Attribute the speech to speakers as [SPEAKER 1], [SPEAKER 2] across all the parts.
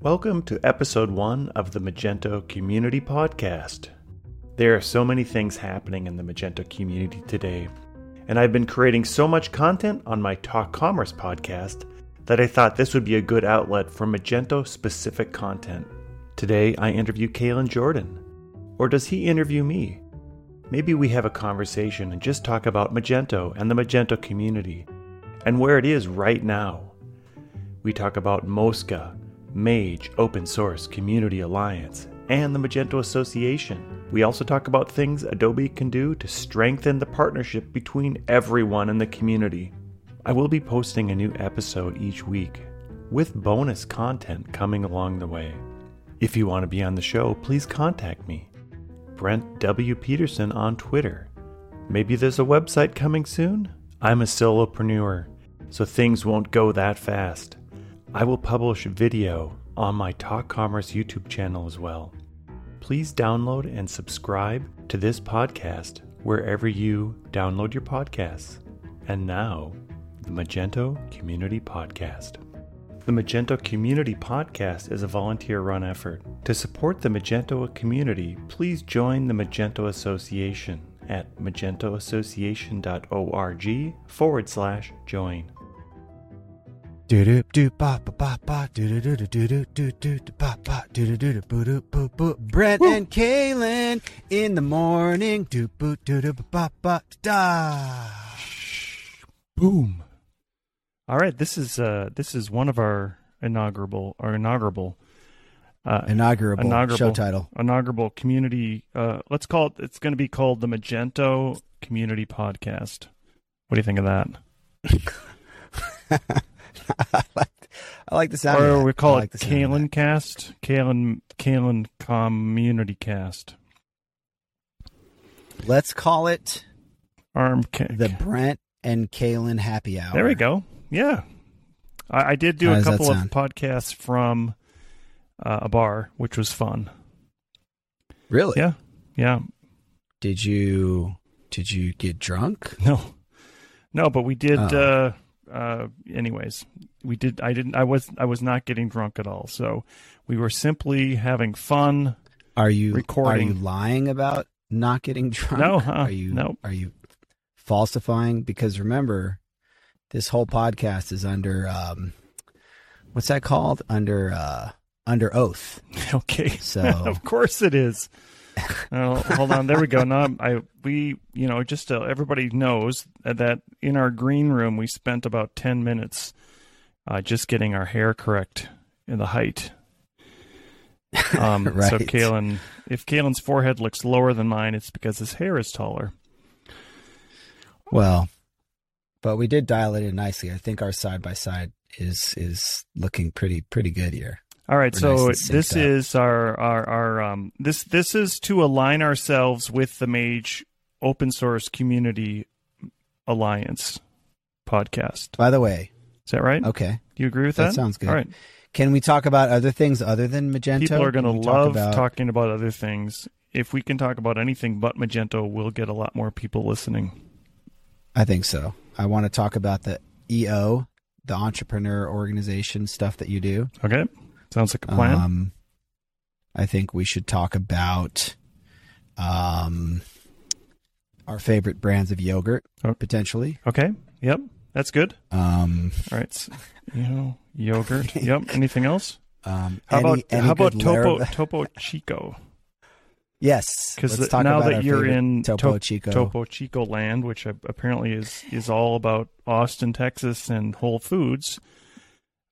[SPEAKER 1] Welcome to episode one of the Magento Community Podcast. There are so many things happening in the Magento community today, and I've been creating so much content on my Talk Commerce podcast that I thought this would be a good outlet for Magento specific content. Today I interview Kalen Jordan. Or does he interview me? Maybe we have a conversation and just talk about Magento and the Magento community and where it is right now. We talk about Mosca, Mage Open Source Community Alliance, and the Magento Association. We also talk about things Adobe can do to strengthen the partnership between everyone in the community. I will be posting a new episode each week, with bonus content coming along the way. If you want to be on the show, please contact me. Brent W. Peterson on Twitter. Maybe there's a website coming soon? I'm a solopreneur, so things won't go that fast. I will publish video on my Talk Commerce YouTube channel as well. Please download and subscribe to this podcast wherever you download your podcasts. And now, the Magento Community Podcast. The Magento Community Podcast is a volunteer run effort. To support the Magento community, please join the Magento Association at magentoassociation.org forward slash join.
[SPEAKER 2] Do do do ba ba ba ba do do do do do do do do ba ba do do do do boo do boo boo Brett and Kalen in the morning do boo do do ba ba da
[SPEAKER 1] Boom. All right, this is uh this is one of our inaugural our inaugural
[SPEAKER 2] uh, inaugural,
[SPEAKER 1] inaugural
[SPEAKER 2] show title
[SPEAKER 1] inaugural community uh let's call it it's going to be called the Magento Community Podcast. What do you think of that?
[SPEAKER 2] I like I like the sound.
[SPEAKER 1] Or we call
[SPEAKER 2] like
[SPEAKER 1] it Kalen Cast, Kalen Kalen Community Cast.
[SPEAKER 2] Let's call it
[SPEAKER 1] Arm kick.
[SPEAKER 2] the Brent and Kalen Happy Hour.
[SPEAKER 1] There we go. Yeah, I, I did do
[SPEAKER 2] How
[SPEAKER 1] a couple of podcasts from uh, a bar, which was fun.
[SPEAKER 2] Really?
[SPEAKER 1] Yeah, yeah.
[SPEAKER 2] Did you did you get drunk?
[SPEAKER 1] No, no, but we did.
[SPEAKER 2] Oh.
[SPEAKER 1] Uh, uh, anyways, we did. I didn't. I was. I was not getting drunk at all. So we were simply having fun.
[SPEAKER 2] Are you
[SPEAKER 1] Recording.
[SPEAKER 2] Are you lying about not getting drunk?
[SPEAKER 1] No, huh?
[SPEAKER 2] Are you?
[SPEAKER 1] Nope.
[SPEAKER 2] Are you falsifying? Because remember, this whole podcast is under um, what's that called? Under uh, under oath.
[SPEAKER 1] Okay.
[SPEAKER 2] So
[SPEAKER 1] of course it is. Oh, hold on. There we go. Now I we you know just uh, everybody knows that in our green room we spent about ten minutes uh, just getting our hair correct in the height. Um, So Kalen, if Kalen's forehead looks lower than mine, it's because his hair is taller.
[SPEAKER 2] well, but we did dial it in nicely. I think our side by side is is looking pretty pretty good here.
[SPEAKER 1] All right, so
[SPEAKER 2] nice
[SPEAKER 1] this
[SPEAKER 2] up.
[SPEAKER 1] is our, our our um this this is to align ourselves with the Mage Open Source Community Alliance podcast.
[SPEAKER 2] By the way,
[SPEAKER 1] Is that right?
[SPEAKER 2] okay,
[SPEAKER 1] Do you agree with
[SPEAKER 2] that
[SPEAKER 1] that?
[SPEAKER 2] sounds good.
[SPEAKER 1] All right.
[SPEAKER 2] Can we talk about other things other than Magento?
[SPEAKER 1] People are going to
[SPEAKER 2] we talk
[SPEAKER 1] love
[SPEAKER 2] about-
[SPEAKER 1] talking about other things. If we can talk about anything but Magento, we'll get a lot more people listening.
[SPEAKER 2] I think so. I want to talk about the EO, the entrepreneur organization stuff that you do.
[SPEAKER 1] Okay? Sounds like a plan.
[SPEAKER 2] Um, I think we should talk about um, our favorite brands of yogurt,
[SPEAKER 1] Oh.
[SPEAKER 2] potentially.
[SPEAKER 1] okay? Yep. That's good.
[SPEAKER 2] Um,
[SPEAKER 1] All right. s- You know, yogurt. yep. Anything else?
[SPEAKER 2] um,
[SPEAKER 1] How
[SPEAKER 2] any-
[SPEAKER 1] about
[SPEAKER 2] any
[SPEAKER 1] how about Topo Topo Chico?
[SPEAKER 2] Yes,
[SPEAKER 1] Because now
[SPEAKER 2] about
[SPEAKER 1] that you're in
[SPEAKER 2] Topo
[SPEAKER 1] To-
[SPEAKER 2] Chico.
[SPEAKER 1] Topo Chico land, which apparently is is all about Austin, Texas, and Whole Foods.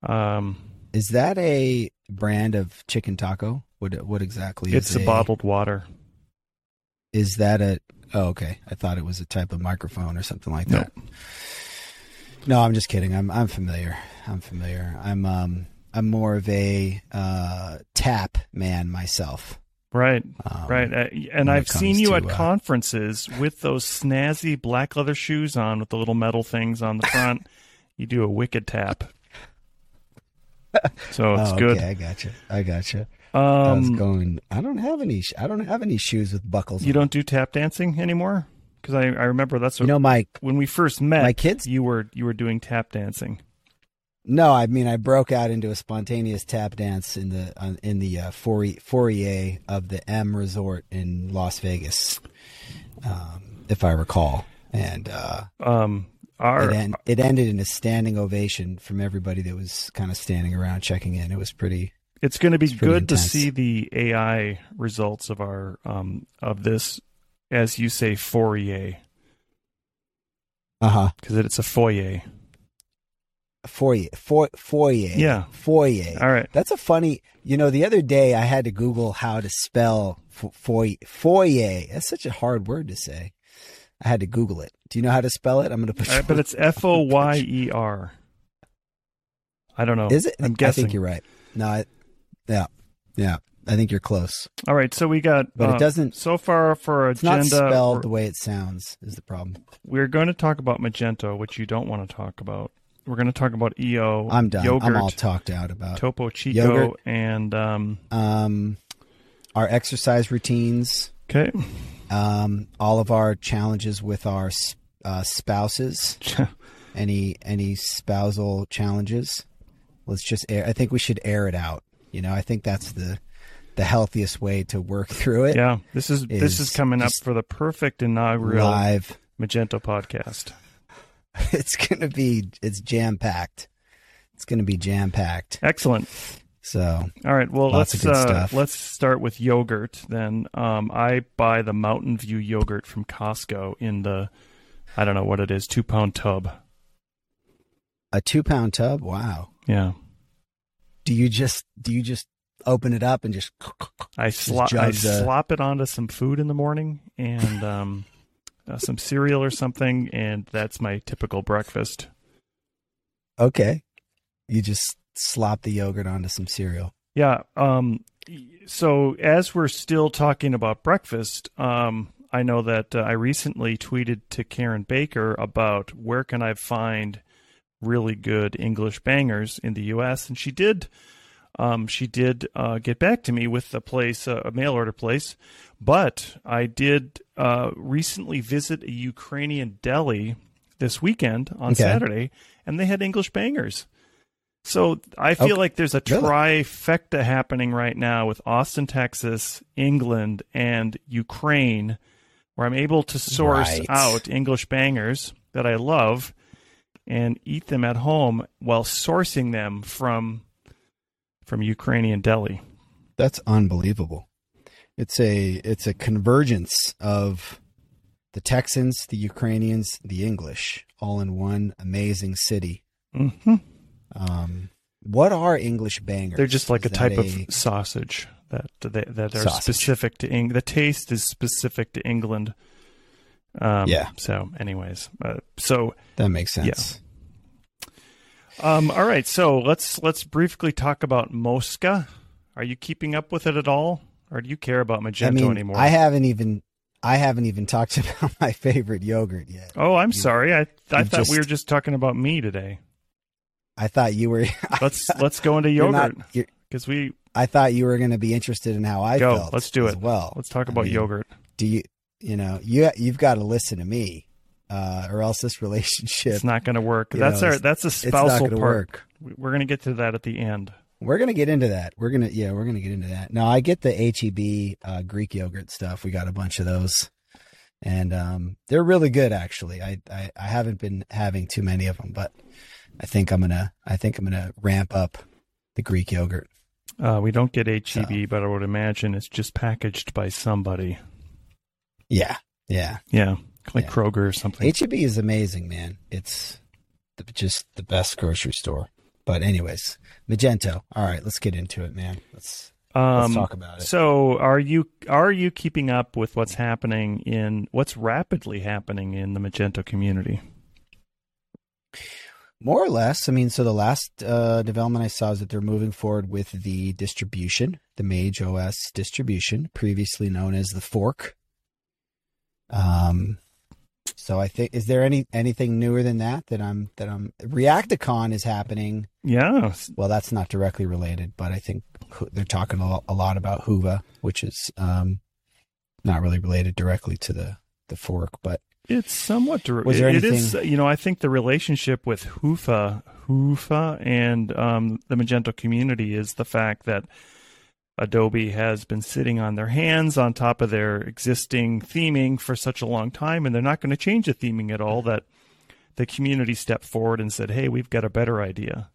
[SPEAKER 1] Um,
[SPEAKER 2] Is that a brand of chicken taco? What what exactly is it?
[SPEAKER 1] it's a bottled water.
[SPEAKER 2] Is that a? Oh, okay. I thought it was a type of microphone or something like that. No, I'm just kidding. I'm I'm familiar. I'm familiar. I'm um I'm more of a uh, tap man myself.
[SPEAKER 1] Right,
[SPEAKER 2] Um,
[SPEAKER 1] right. Uh, and I've seen you
[SPEAKER 2] to,
[SPEAKER 1] at
[SPEAKER 2] uh,
[SPEAKER 1] conferences with those snazzy black leather shoes on with the little metal things on the front. you do a wicked tap. So it's
[SPEAKER 2] oh,
[SPEAKER 1] good.
[SPEAKER 2] Okay, I gotcha. I gotcha. I was
[SPEAKER 1] Um,
[SPEAKER 2] going. I don't have any. I don't have any shoes with buckles.
[SPEAKER 1] you
[SPEAKER 2] on.
[SPEAKER 1] don't do tap dancing anymore? Because I, I remember that's what,
[SPEAKER 2] You know, my
[SPEAKER 1] when we first met.
[SPEAKER 2] my kids.
[SPEAKER 1] you were you were doing tap dancing.
[SPEAKER 2] No, I mean I broke out into a spontaneous tap dance in the uh, in the uh, foyer of the M Resort in Las Vegas, um, if I recall, and uh,
[SPEAKER 1] Um, our
[SPEAKER 2] it, it ended in a standing ovation from everybody that was kind of standing around checking in. It was pretty.
[SPEAKER 1] it's going to be good to see the AI results of our um of this, as you say, foyer
[SPEAKER 2] Uh huh.
[SPEAKER 1] because it's a foyer.
[SPEAKER 2] Foyer, foyer, foyer.
[SPEAKER 1] Yeah.
[SPEAKER 2] foyer.
[SPEAKER 1] All right.
[SPEAKER 2] That's a funny. You know, the other day I had to Google how to spell fo- foyer. Foyer. That's such a hard word to say. I had to Google it. Do you know how to spell it? I'm going to put.
[SPEAKER 1] Right, but it's F O Y E R. I don't know.
[SPEAKER 2] Is it?
[SPEAKER 1] I'm
[SPEAKER 2] I
[SPEAKER 1] guessing.
[SPEAKER 2] think you're right. No, I, yeah, yeah. I think you're close.
[SPEAKER 1] All right, so we got.
[SPEAKER 2] But it
[SPEAKER 1] uh,
[SPEAKER 2] doesn't-
[SPEAKER 1] So far for
[SPEAKER 2] It's not spelled the way it sounds. Is the problem?
[SPEAKER 1] we're going to talk about Magento, which you don't want to talk about. We're going to talk about EO.
[SPEAKER 2] I'm done.
[SPEAKER 1] Yogurt,
[SPEAKER 2] I'm all talked out about.
[SPEAKER 1] Topo Chico,
[SPEAKER 2] Yogurt.
[SPEAKER 1] and um.
[SPEAKER 2] Um, our exercise routines.
[SPEAKER 1] Okay.
[SPEAKER 2] Um, all of our challenges with our uh, spouses. any any spousal challenges. Let's just air. I think we should air it out. You know, I think that's the the healthiest way to work through it.
[SPEAKER 1] yeah, this is, this is
[SPEAKER 2] is
[SPEAKER 1] coming up for the perfect inaugural
[SPEAKER 2] Live.
[SPEAKER 1] Magento podcast.
[SPEAKER 2] It's gonna be. It's jam packed. It's gonna be jam packed.
[SPEAKER 1] Excellent.
[SPEAKER 2] So
[SPEAKER 1] All right. Well, let's uh, let's start with yogurt. Then um, I buy the Mountain View yogurt from Costco in the I don't know what it is two pound tub.
[SPEAKER 2] a two pound tub. Wow.
[SPEAKER 1] Yeah,
[SPEAKER 2] Do you just do you just open it up and just?
[SPEAKER 1] I slop I
[SPEAKER 2] the-
[SPEAKER 1] slop it onto some food in the morning and um, uh, some cereal or something, and that's my typical breakfast.
[SPEAKER 2] Okay. You just slop the yogurt onto some cereal.
[SPEAKER 1] Yeah. Um, so as we're still talking about breakfast, um, I know that uh, I recently tweeted to Karen Baker about where can I find really good English bangers in the U.S. and she did. Um, she did uh, get back to me with a place, uh, a mail order place, but I did uh, recently visit a Ukrainian deli this weekend on
[SPEAKER 2] Okay.
[SPEAKER 1] Saturday, and they had English bangers. So I feel
[SPEAKER 2] Okay.
[SPEAKER 1] like there's a trifecta happening right now with Austin, Texas, England, and Ukraine, where I'm able to source
[SPEAKER 2] Right.
[SPEAKER 1] out English bangers that I love and eat them at home while sourcing them from from Ukrainian deli.
[SPEAKER 2] That's unbelievable. It's a it's a convergence of the Texans, the Ukrainians, the English, all in one amazing city.
[SPEAKER 1] hmm
[SPEAKER 2] Um, what are English bangers?
[SPEAKER 1] They're just like
[SPEAKER 2] Is
[SPEAKER 1] a type
[SPEAKER 2] that
[SPEAKER 1] of sausage that that, that are
[SPEAKER 2] Sausage.
[SPEAKER 1] specific to Eng- the taste is specific to England. Um,
[SPEAKER 2] Yeah.
[SPEAKER 1] So, anyways, uh, so
[SPEAKER 2] that makes sense.
[SPEAKER 1] Um, all right, so let's let's briefly talk about Mosca. Are you keeping up with it at all, or do you care about Magento
[SPEAKER 2] I mean,
[SPEAKER 1] anymore?
[SPEAKER 2] I haven't even I haven't even talked about my favorite yogurt yet.
[SPEAKER 1] oh, I'm
[SPEAKER 2] you-
[SPEAKER 1] sorry. I I thought we were just talking about me today.
[SPEAKER 2] I thought you were.
[SPEAKER 1] Let's let's go into yogurt because we
[SPEAKER 2] I thought you were going to be interested in how I
[SPEAKER 1] go.
[SPEAKER 2] felt.
[SPEAKER 1] Let's do
[SPEAKER 2] as
[SPEAKER 1] it.
[SPEAKER 2] Well,
[SPEAKER 1] let's talk
[SPEAKER 2] I
[SPEAKER 1] about
[SPEAKER 2] mean,
[SPEAKER 1] yogurt.
[SPEAKER 2] Do you? You know, you you've got to listen to me, uh, or else this relationship
[SPEAKER 1] It's not going to work. That's
[SPEAKER 2] know,
[SPEAKER 1] our that's a
[SPEAKER 2] it's not
[SPEAKER 1] spousal part.
[SPEAKER 2] work.
[SPEAKER 1] We- We're going to get to that at the end.
[SPEAKER 2] We're gonna get into that. We're gonna yeah, we're gonna get into that. Now I get the HEB uh, Greek yogurt stuff. We got a bunch of those, and um, they're really good actually. I, I I haven't been having too many of them, but I think I'm gonna I think I'm gonna ramp up the Greek yogurt.
[SPEAKER 1] Uh, we don't get HEB,
[SPEAKER 2] So-
[SPEAKER 1] but I would imagine it's just packaged by somebody.
[SPEAKER 2] Yeah, yeah.
[SPEAKER 1] Yeah, like
[SPEAKER 2] Yeah.
[SPEAKER 1] Kroger or something.
[SPEAKER 2] HEB is amazing, man. It's the, just the best grocery store. But anyways, Magento. All right, let's get into it, man. Let's let's
[SPEAKER 1] Um,
[SPEAKER 2] talk about it.
[SPEAKER 1] So, are you are you keeping up with what's happening in what's rapidly happening in the Magento community?
[SPEAKER 2] More or less. I mean, so the last uh, development I saw is that they're moving forward with the distribution, the Mage OS distribution, previously known as the fork. Um, so I think is there any anything newer than that that I'm that I'm Reacticon is happening.
[SPEAKER 1] Yeah,
[SPEAKER 2] Well, that's not directly related, but I think they're talking a a lot about Hyvä, which is um, not really related directly to the the fork, but
[SPEAKER 1] it's somewhat. dir-
[SPEAKER 2] Was there
[SPEAKER 1] it is.
[SPEAKER 2] anything-
[SPEAKER 1] You know, I think the relationship with Hyvä, Hyvä and um, the Magento community is the fact that Adobe has been sitting on their hands on top of their existing theming for such a long time, and they're not going to change the theming at all. That the community stepped forward and said, "Hey, we've got a better idea,"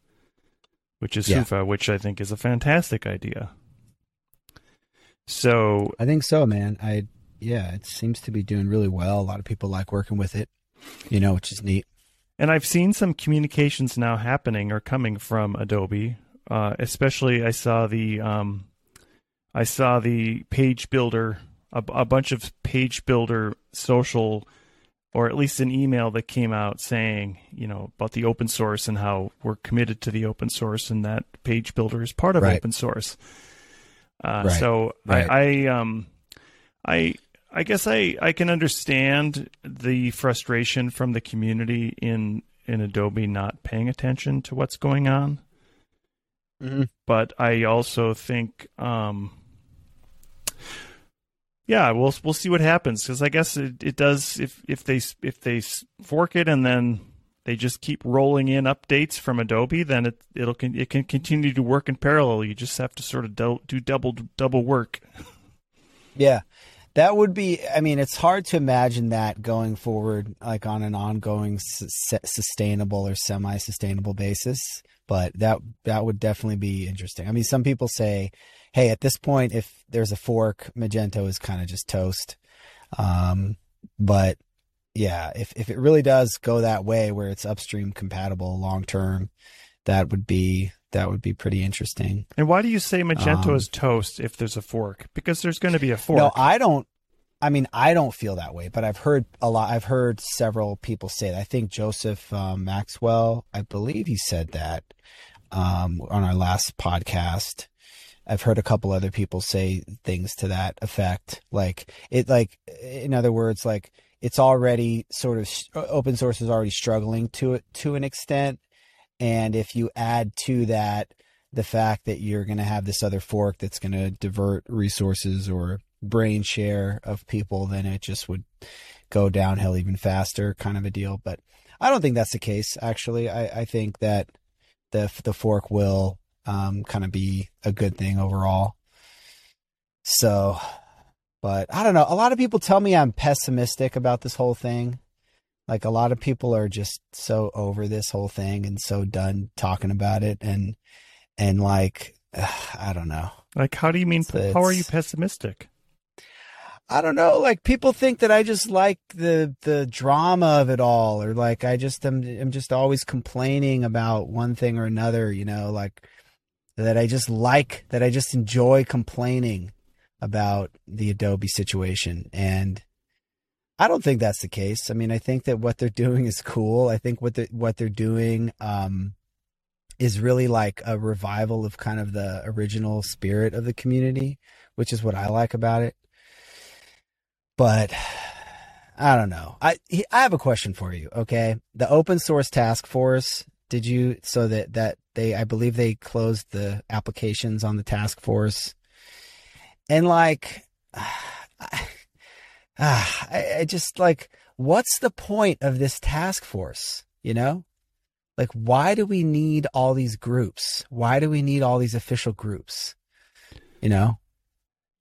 [SPEAKER 1] which is
[SPEAKER 2] Yeah.
[SPEAKER 1] Hyvä, which I think is a fantastic idea. So
[SPEAKER 2] I think so, man. I yeah, it seems to be doing really well. A lot of people like working with it, you know, which is neat.
[SPEAKER 1] And I've seen some communications now happening or coming from Adobe. Uh, especially, I saw the um, I saw the page builder, a, a bunch of page builder social, or at least an email that came out saying, you know, about the open source and how we're committed to the open source and that page builder is part of
[SPEAKER 2] Right.
[SPEAKER 1] open source. Uh,
[SPEAKER 2] Right.
[SPEAKER 1] So
[SPEAKER 2] Right.
[SPEAKER 1] I, I um, I I guess I, I can understand the frustration from the community in in Adobe not paying attention to what's going on,
[SPEAKER 2] Mm-hmm.
[SPEAKER 1] but I also think um, yeah, we'll we'll see what happens because I guess it, it does if if they if they fork it and then they just keep rolling in updates from Adobe, then it it'll it can continue to work in parallel. You just have to sort of do, do double double work.
[SPEAKER 2] Yeah. That would be, I mean, it's hard to imagine that going forward, like on an ongoing s- sustainable or semi sustainable basis. But that, that would definitely be interesting. I mean, some people say, hey, at this point, if there's a fork, Magento is kind of just toast. Um, but yeah, if, if it really does go that way where it's upstream compatible long term, that would be, that would be pretty interesting.
[SPEAKER 1] And why do you say Magento
[SPEAKER 2] Um,
[SPEAKER 1] is toast if there's a fork? Because there's going to be a fork.
[SPEAKER 2] No, I don't. I mean, I don't feel that way, but I've heard a lot. I've heard several people say that. I think Joseph um, Maxwell, I believe he said that um, on our last podcast. I've heard a couple other people say things to that effect. Like it, like in other words, like it's already sort of open source is already struggling to it to an extent, and if you add to that the fact that you're going to have this other fork that's going to divert resources or brain share of people, then it just would go downhill even faster, kind of a deal. But I don't think that's the case. Actually, I, I think that the the fork will um, kind of be a good thing overall. So, but I don't know. A lot of people tell me I'm pessimistic about this whole thing. Like a lot of people are just so over this whole thing and so done talking about it and and like I don't know.
[SPEAKER 1] like, how do you mean?
[SPEAKER 2] It's-
[SPEAKER 1] how are you pessimistic?
[SPEAKER 2] I don't know. Like people think that I just like the the drama of it all, or like I just am am just always complaining about one thing or another. You know, like that I just like that I just enjoy complaining about the Adobe situation, and I don't think that's the case. I mean, I think that what they're doing is cool. I think what they what they're doing um, is really like a revival of kind of the original spirit of the community, which is what I like about it but I don't know. I I have a question for you. Okay, the open source task force. Did you so that that they I believe they closed the applications on the task force, and like, I, Ah, I, I just like what's the point of this task force? You know, like why do we need all these groups? Why do we need all these official groups? You know,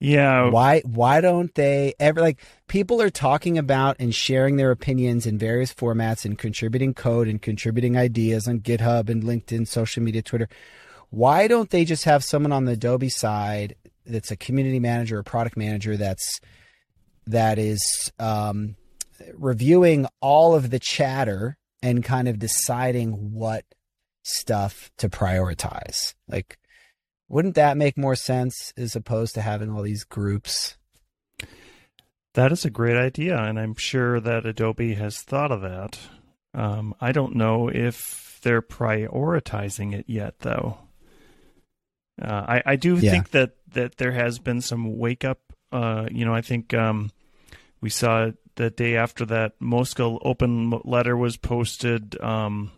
[SPEAKER 1] Yeah,
[SPEAKER 2] why why don't they ever like people are talking about and sharing their opinions in various formats and contributing code and contributing ideas on GitHub and LinkedIn, social media, Twitter. Why don't they just have someone on the Adobe side that's a community manager or product manager that's that is um, reviewing all of the chatter and kind of deciding what stuff to prioritize? Like wouldn't that make more sense as opposed to having all these groups?
[SPEAKER 1] that is a great idea, and I'm sure that Adobe has thought of that. Um, I don't know if they're prioritizing it yet, though. Uh, I, I do
[SPEAKER 2] Yeah.
[SPEAKER 1] think that, that there has been some wake up. Uh, you know, I think um, we saw the day after that Mosca open letter was posted. Um,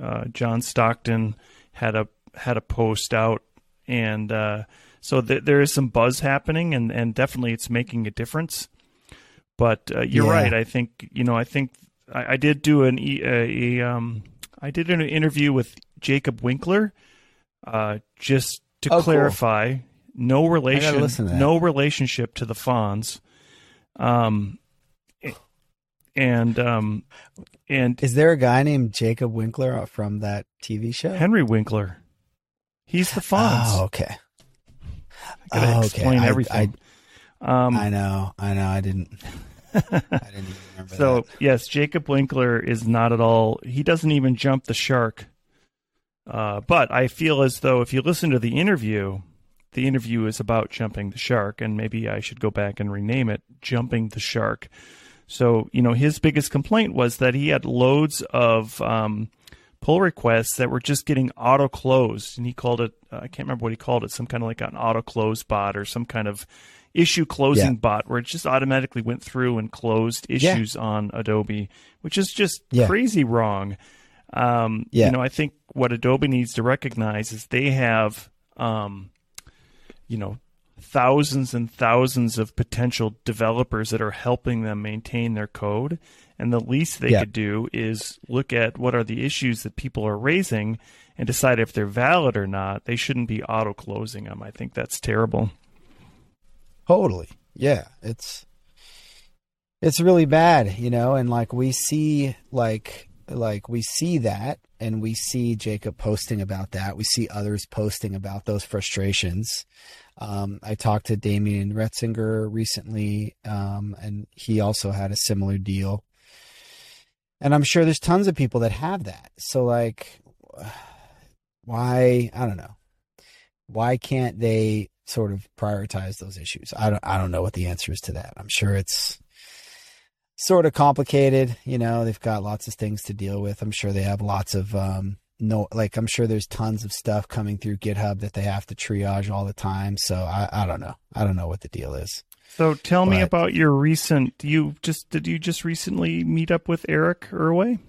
[SPEAKER 1] uh, John Stockton had a had a post out, and uh, so th- there is some buzz happening, and, and definitely it's making a difference. But uh, you're
[SPEAKER 2] Yeah.
[SPEAKER 1] right. I think you know. I think I, I did do an e- a, a um I did an interview with Jacob Winkler. Uh, just to
[SPEAKER 2] Oh, cool.
[SPEAKER 1] No relation,
[SPEAKER 2] listen to that.
[SPEAKER 1] no relationship to the Fonz. Um, and um, and
[SPEAKER 2] Is there a guy named Jacob Winkler from that TV show?
[SPEAKER 1] Henry Winkler, he's the Fonz.
[SPEAKER 2] Oh, okay.
[SPEAKER 1] I gotta
[SPEAKER 2] Oh, okay.
[SPEAKER 1] explain
[SPEAKER 2] I-
[SPEAKER 1] everything. um,
[SPEAKER 2] I know. I know. I didn't. I didn't even remember that.
[SPEAKER 1] So
[SPEAKER 2] that.
[SPEAKER 1] yes, Jacob Winkler is not at all. He doesn't even jump the shark. Uh, but I feel as though if you listen to the interview, the interview is about jumping the shark, and maybe I should go back and rename it "Jumping the Shark." So you know, his biggest complaint was that he had loads of um, pull requests that were just getting auto closed, and he called it uh, I can't remember what he called it, some kind of like an auto close bot or some kind of issue closing
[SPEAKER 2] Yeah.
[SPEAKER 1] bot where it just automatically went through and closed
[SPEAKER 2] Yeah.
[SPEAKER 1] issues on Adobe, which is just
[SPEAKER 2] Yeah.
[SPEAKER 1] crazy wrong. Um,
[SPEAKER 2] Yeah.
[SPEAKER 1] You know, I think what Adobe needs to recognize is they have, um, you know, thousands and thousands of potential developers that are helping them maintain their code. And the least they
[SPEAKER 2] Yeah.
[SPEAKER 1] could do is look at what are the issues that people are raising and decide if they're valid or not. They shouldn't be auto closing them. I think that's terrible.
[SPEAKER 2] Totally. Yeah. It's it's really bad, you know, and like we see like like we see that and we see Jacob posting about that. We see others posting about those frustrations. Um, I talked to Damien Retzinger recently, um, and he also had a similar deal. And I'm sure there's tons of people that have that. So like why I don't know. Why can't they sort of prioritize those issues? I don't I don't know what the answer is to that. I'm sure it's sort of complicated, you know, they've got lots of things to deal with. I'm sure they have lots of um no like I'm sure there's tons of stuff coming through GitHub that they have to triage all the time. So I I don't know. I don't know what the deal is.
[SPEAKER 1] So tell me about your recent. You just did you just recently meet up with Eric Erway?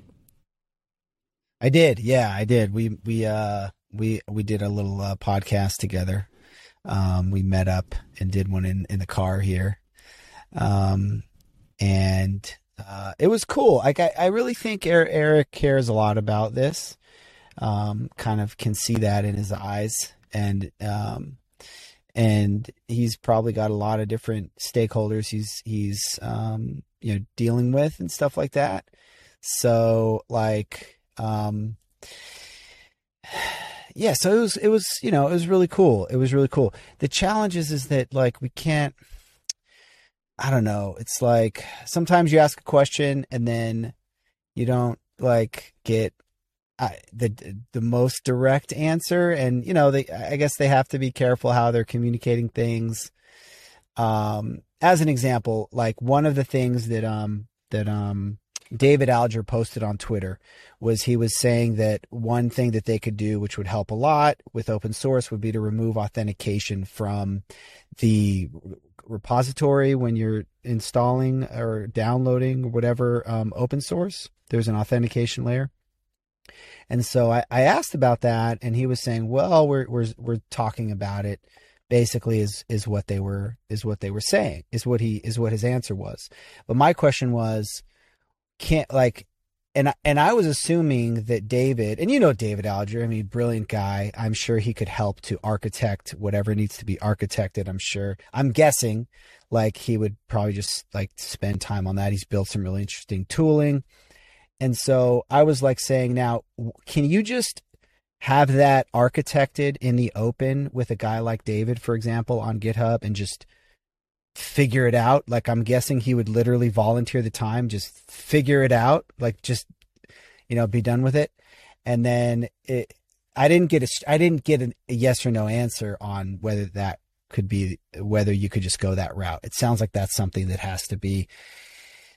[SPEAKER 2] I did. Yeah, I did. We we uh we we did a little uh, podcast together. Um we met up and did one in in the car here. Um and uh it was cool. Like I I really think Er- Eric cares a lot about this. Um kind of can see that in his eyes and um and he's probably got a lot of different stakeholders he's he's um you know dealing with and stuff like that. So like um yeah so it was it was you know it was really cool it was really cool the challenge is is that like we can't i don't know. It's like sometimes you ask a question and then you don't like get uh, the the most direct answer. And you know they i guess they have to be careful how they're communicating things. Um as an example like one of the things that um that um David Alger posted on Twitter was he was saying that one thing that they could do, which would help a lot with open source, would be to remove authentication from the repository when you're installing or downloading whatever um, open source. There's an authentication layer. And so I, I asked about that, and he was saying, "Well, we're we're we're talking about it." Basically, is is what they were is what they were saying is what he is what his answer was. But my question was, can't like and and I was assuming that David and you know David Alger, I mean brilliant guy. I'm sure he could help to architect whatever needs to be architected, I'm sure. I'm guessing like he would probably just like spend time on that. He's built some really interesting tooling. And so I was like saying now can you just have that architected in the open with a guy like David for example on GitHub and just figure it out. Like I'm guessing he would literally volunteer the time, just figure it out, like just you know, be done with it. And then it, I didn't get a, I didn't get a yes or no answer on whether that could be whether you could just go that route. It sounds like that's something that has to be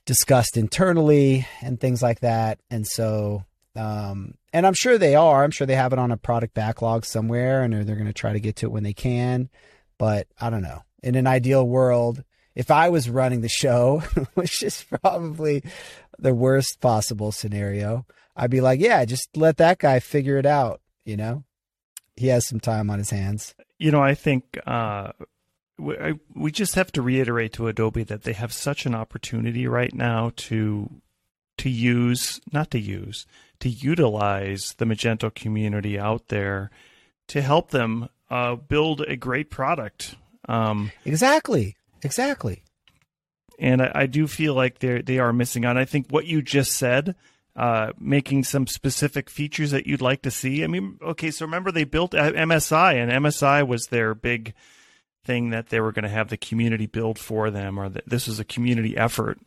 [SPEAKER 2] discussed internally and things like that. And so um and I'm sure they are. I'm sure they have it on a product backlog somewhere and they're, they're going to try to get to it when they can. But I don't know. In an ideal world, if I was running the show, which is probably the worst possible scenario, I'd be like, yeah, just let that guy figure it out. You know, he has some time on his hands.
[SPEAKER 1] You know, I think uh, we, I, we just have to reiterate to Adobe that they have such an opportunity right now to to use, not to use, to utilize the Magento community out there to help them uh, build a great product. Um,
[SPEAKER 2] exactly, exactly.
[SPEAKER 1] And I, I do feel like they they are missing out. I think what you just said, uh, making some specific features that you'd like to see. I mean, okay, so remember they built MSI, and MSI was their big thing that they were going to have the community build for them, or that this was a community effort.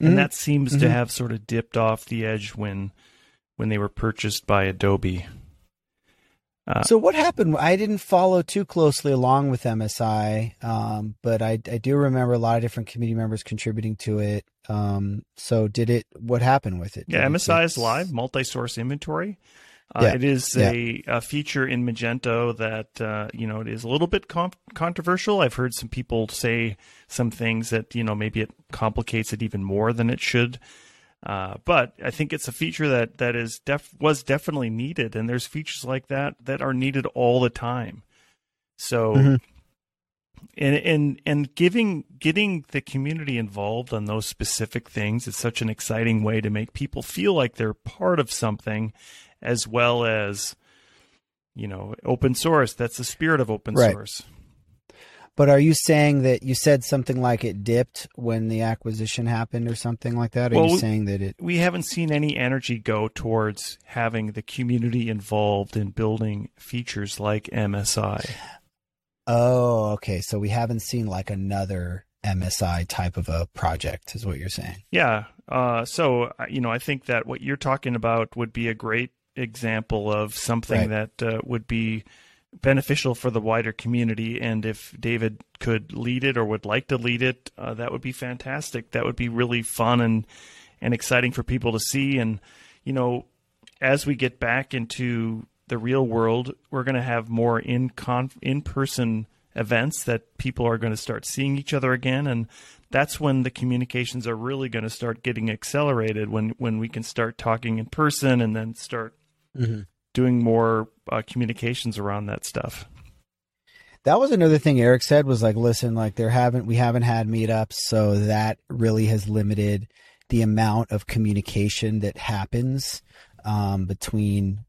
[SPEAKER 1] And mm-hmm. that seems mm-hmm. to have sort of dipped off the edge when when they were purchased by Adobe.
[SPEAKER 2] Uh, so what happened? I didn't follow too closely along with MSI, um, but I, I do remember a lot of different community members contributing to it. Um, so did it? What happened with it?
[SPEAKER 1] Did yeah, MSI is live, multi-source inventory. Uh, yeah. It is yeah. a, a, feature in Magento that uh, you know it is a little bit com- controversial. I've heard some people say some things that you know maybe it complicates it even more than it should. Uh, but I think it's a feature that that is def- was definitely needed, and there's features like that that are needed all the time. So, mm-hmm. and and and giving getting the community involved on those specific things is such an exciting way to make people feel like they're part of something as well as you know open source that's the spirit of open right. source
[SPEAKER 2] but are you saying that you said something like it dipped when the acquisition happened or something like that? Are well, you saying that it
[SPEAKER 1] We haven't seen any energy go towards having the community involved in building features like MSI.
[SPEAKER 2] Oh, okay. So we haven't seen like another MSI type of a project is what you're saying.
[SPEAKER 1] Yeah. Uh, so you know, I think that what you're talking about would be a great example of something right. that uh, would be beneficial for the wider community. And if David could lead it or would like to lead it, uh, that would be fantastic. That would be really fun and and exciting for people to see. And you know, as we get back into the real world, we're going to have more in con- in person events that people are going to start seeing each other again and that's when the communications are really going to start getting accelerated when when we can start talking in person and then start mm-hmm. doing more uh, communications around that stuff.
[SPEAKER 2] That was another thing Eric said was like, listen, like there haven't we haven't had meetups, so that really has limited the amount of communication that happens um, between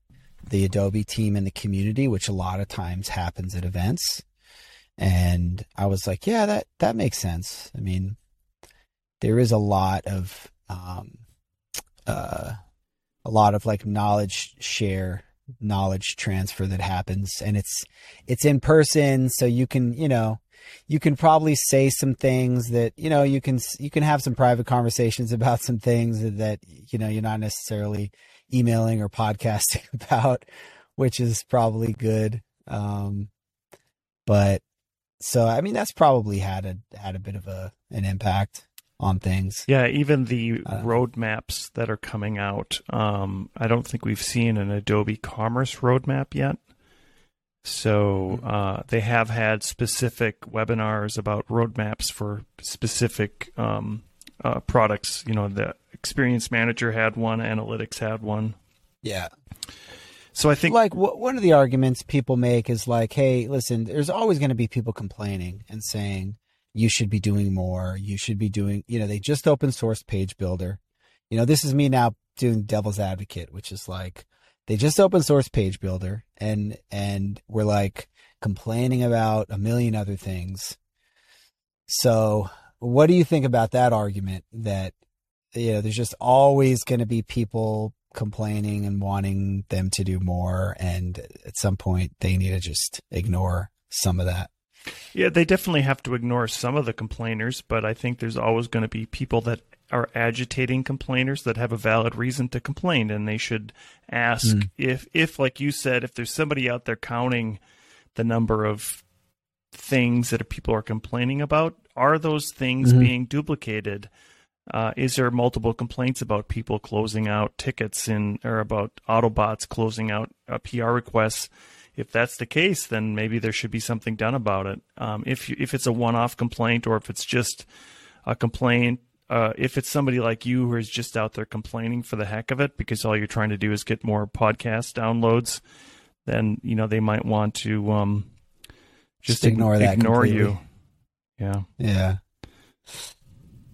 [SPEAKER 2] the Adobe team and the community, which a lot of times happens at events. And I was like, yeah, that that makes sense. I mean, there is a lot of um, uh, a lot of like knowledge share knowledge transfer that happens and it's it's in person so you can you know you can probably say some things that you know you can you can have some private conversations about some things that you know you're not necessarily emailing or podcasting about which is probably good um but so i mean that's probably had a had a bit of a an impact on things.
[SPEAKER 1] Yeah, even the uh, roadmaps that are coming out. Um, I don't think we've seen an Adobe Commerce roadmap yet. So mm-hmm. uh, they have had specific webinars about roadmaps for specific um, uh, products. You know, the Experience Manager had one, Analytics had one.
[SPEAKER 2] Yeah.
[SPEAKER 1] So I think,
[SPEAKER 2] like, w- one of the arguments people make is like, "Hey, listen, there's always going to be people complaining and saying, you should be doing more. You should be doing, you know, they just open source page builder. You know, this is me now doing devil's advocate, which is like they just open source page builder and and we're like complaining about a million other things. So, what do you think about that argument that you know, there's just always going to be people complaining and wanting them to do more and at some point they need to just ignore some of that.
[SPEAKER 1] Yeah, they definitely have to ignore some of the complainers, but I think there's always going to be people that are agitating complainers that have a valid reason to complain, and they should ask mm. if, if, like you said, if there's somebody out there counting the number of things that people are complaining about, are those things mm-hmm. being duplicated? Uh, is there multiple complaints about people closing out tickets in or about Autobots closing out uh, PR requests? If that's the case, then maybe there should be something done about it. Um, if you, if it's a one-off complaint or if it's just a complaint, uh, if it's somebody like you who is just out there complaining for the heck of it because all you're trying to do is get more podcast downloads, then you know they might want to um, just, just ignore that ignore completely. you. Yeah.
[SPEAKER 2] Yeah.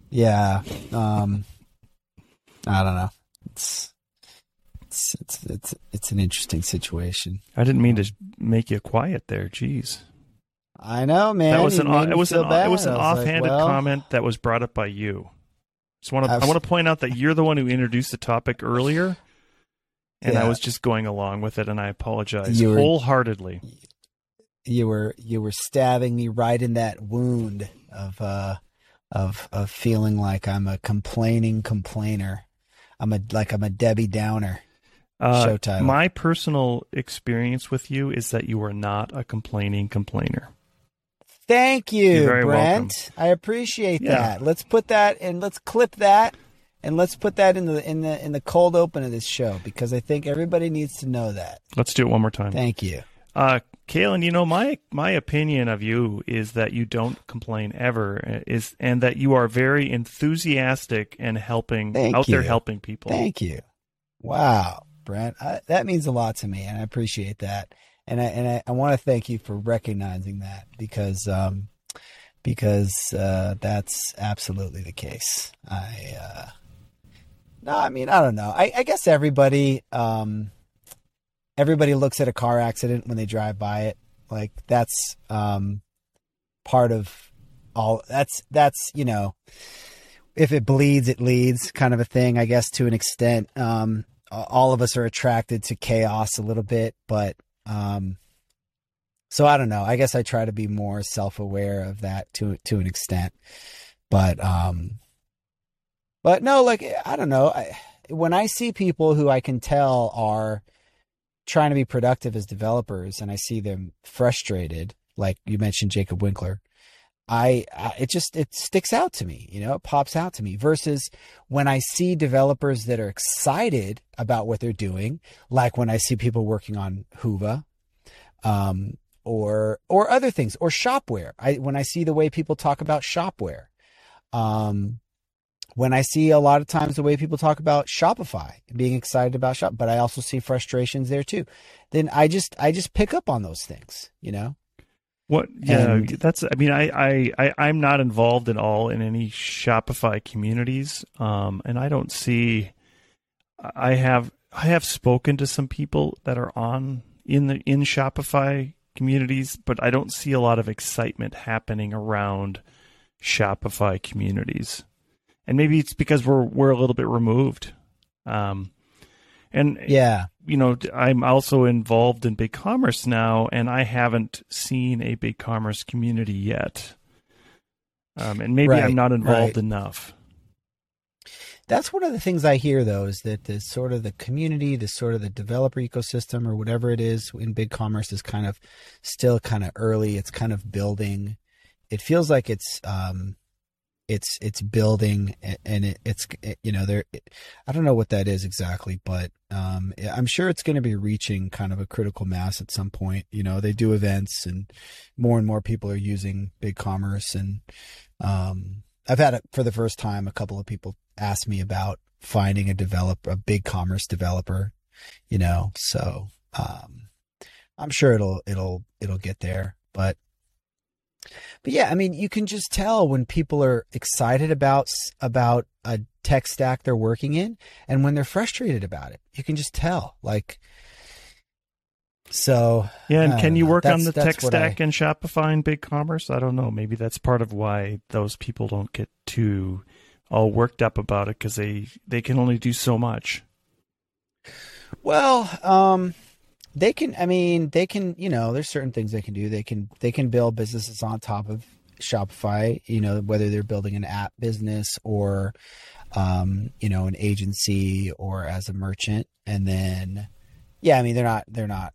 [SPEAKER 2] Yeah. Um, I don't know. It's it's it's it's it's an interesting situation.
[SPEAKER 1] I didn't mean to make you quiet there. Jeez.
[SPEAKER 2] I know, man.
[SPEAKER 1] That was
[SPEAKER 2] You
[SPEAKER 1] an it was an
[SPEAKER 2] bad.
[SPEAKER 1] it was an
[SPEAKER 2] I like,
[SPEAKER 1] offhanded
[SPEAKER 2] well,
[SPEAKER 1] comment that was brought up by you. Just want to
[SPEAKER 2] I've-
[SPEAKER 1] I want to point out that you're the one who introduced the topic earlier, and I was just going along with it, and I apologize
[SPEAKER 2] You were-
[SPEAKER 1] wholeheartedly.
[SPEAKER 2] You were you were stabbing me right in that wound of uh of of feeling like I'm a complaining complainer. I'm a like I'm a Debbie Downer.
[SPEAKER 1] Uh,
[SPEAKER 2] Show title.
[SPEAKER 1] My personal experience with you is that you are not a complaining complainer.
[SPEAKER 2] Thank you, Brent. I appreciate
[SPEAKER 1] Yeah.
[SPEAKER 2] that. Let's put that and let's clip that and let's put that in the in the in the cold open of this show because I think everybody needs to know that.
[SPEAKER 1] Let's do it one more time.
[SPEAKER 2] Thank you.
[SPEAKER 1] Uh, Kalen, you know my my opinion of you is that you don't complain ever, uh, is and that you are very enthusiastic and helping
[SPEAKER 2] Thank
[SPEAKER 1] out there helping people.
[SPEAKER 2] Thank you. Wow, Brent, I, that means a lot to me, and I appreciate that. And I and I, I want to thank you for recognizing that because um because uh, that's absolutely the case. I uh, no, I mean I don't know. I, I guess everybody um everybody looks at a car accident when they drive by it. Like that's um part of all. That's that's you know if it bleeds, it leads kind of a thing, I guess, to an extent. Um, all of us are attracted to chaos a little bit, but um, so I don't know. I guess I try to be more self-aware of that to to an extent, but um, but no, like I don't know. I, when I see people who I can tell are trying to be productive as developers, and I see them frustrated, like you mentioned, Jacob Winkler. I, I it just it sticks out to me, you know, it pops out to me versus when I see developers that are excited about what they're doing, like when I see people working on Hyvä, um, or or other things, or shopware. I when I see the way people talk about shopware, um, when I see a lot of times the way people talk about Shopify, being excited about shop, but I also see frustrations there too. Then I just I just pick up on those things, you know.
[SPEAKER 1] What? Yeah,
[SPEAKER 2] And-
[SPEAKER 1] that's. I mean, I, I, I, I'm not involved at all in any Shopify communities, um, and I don't see. I have, I have spoken to some people that are on in the in Shopify communities, but I don't see a lot of excitement happening around Shopify communities, and maybe it's because we're we're a little bit removed. Um, and
[SPEAKER 2] Yeah.
[SPEAKER 1] You know, I'm also involved in BigCommerce now, and I haven't seen a BigCommerce community yet. Um, and maybe
[SPEAKER 2] Right,
[SPEAKER 1] I'm not involved
[SPEAKER 2] right.
[SPEAKER 1] enough.
[SPEAKER 2] That's one of the things I hear though is that the sort of the community, the sort of the developer ecosystem or whatever it is in BigCommerce is kind of still kind of early. It's kind of building. It feels like it's um it's it's building and it, it's it, you know there it, I don't know what that is exactly, but um I'm sure it's going to be reaching kind of a critical mass at some point. You know, they do events and more and more people are using BigCommerce and um I've had it for the first time. A couple of people asked me about finding a developer, a BigCommerce developer, you know. So um, I'm sure it'll it'll it'll get there. But but yeah, I mean, you can just tell when people are excited about about a tech stack they're working in, and when they're frustrated about it. You can just tell. Like so.
[SPEAKER 1] Yeah, and can you
[SPEAKER 2] know.
[SPEAKER 1] work on the tech stack
[SPEAKER 2] I-
[SPEAKER 1] and Shopify and BigCommerce? I don't know. Maybe that's part of why those people don't get too all worked up about it because they they can only do so much.
[SPEAKER 2] Well, um, they can. I mean, they can. You know, there's certain things they can do. They can. They can build businesses on top of Shopify. You know, whether they're building an app business or, um, you know, an agency or as a merchant, and then, yeah, I mean, they're not. They're not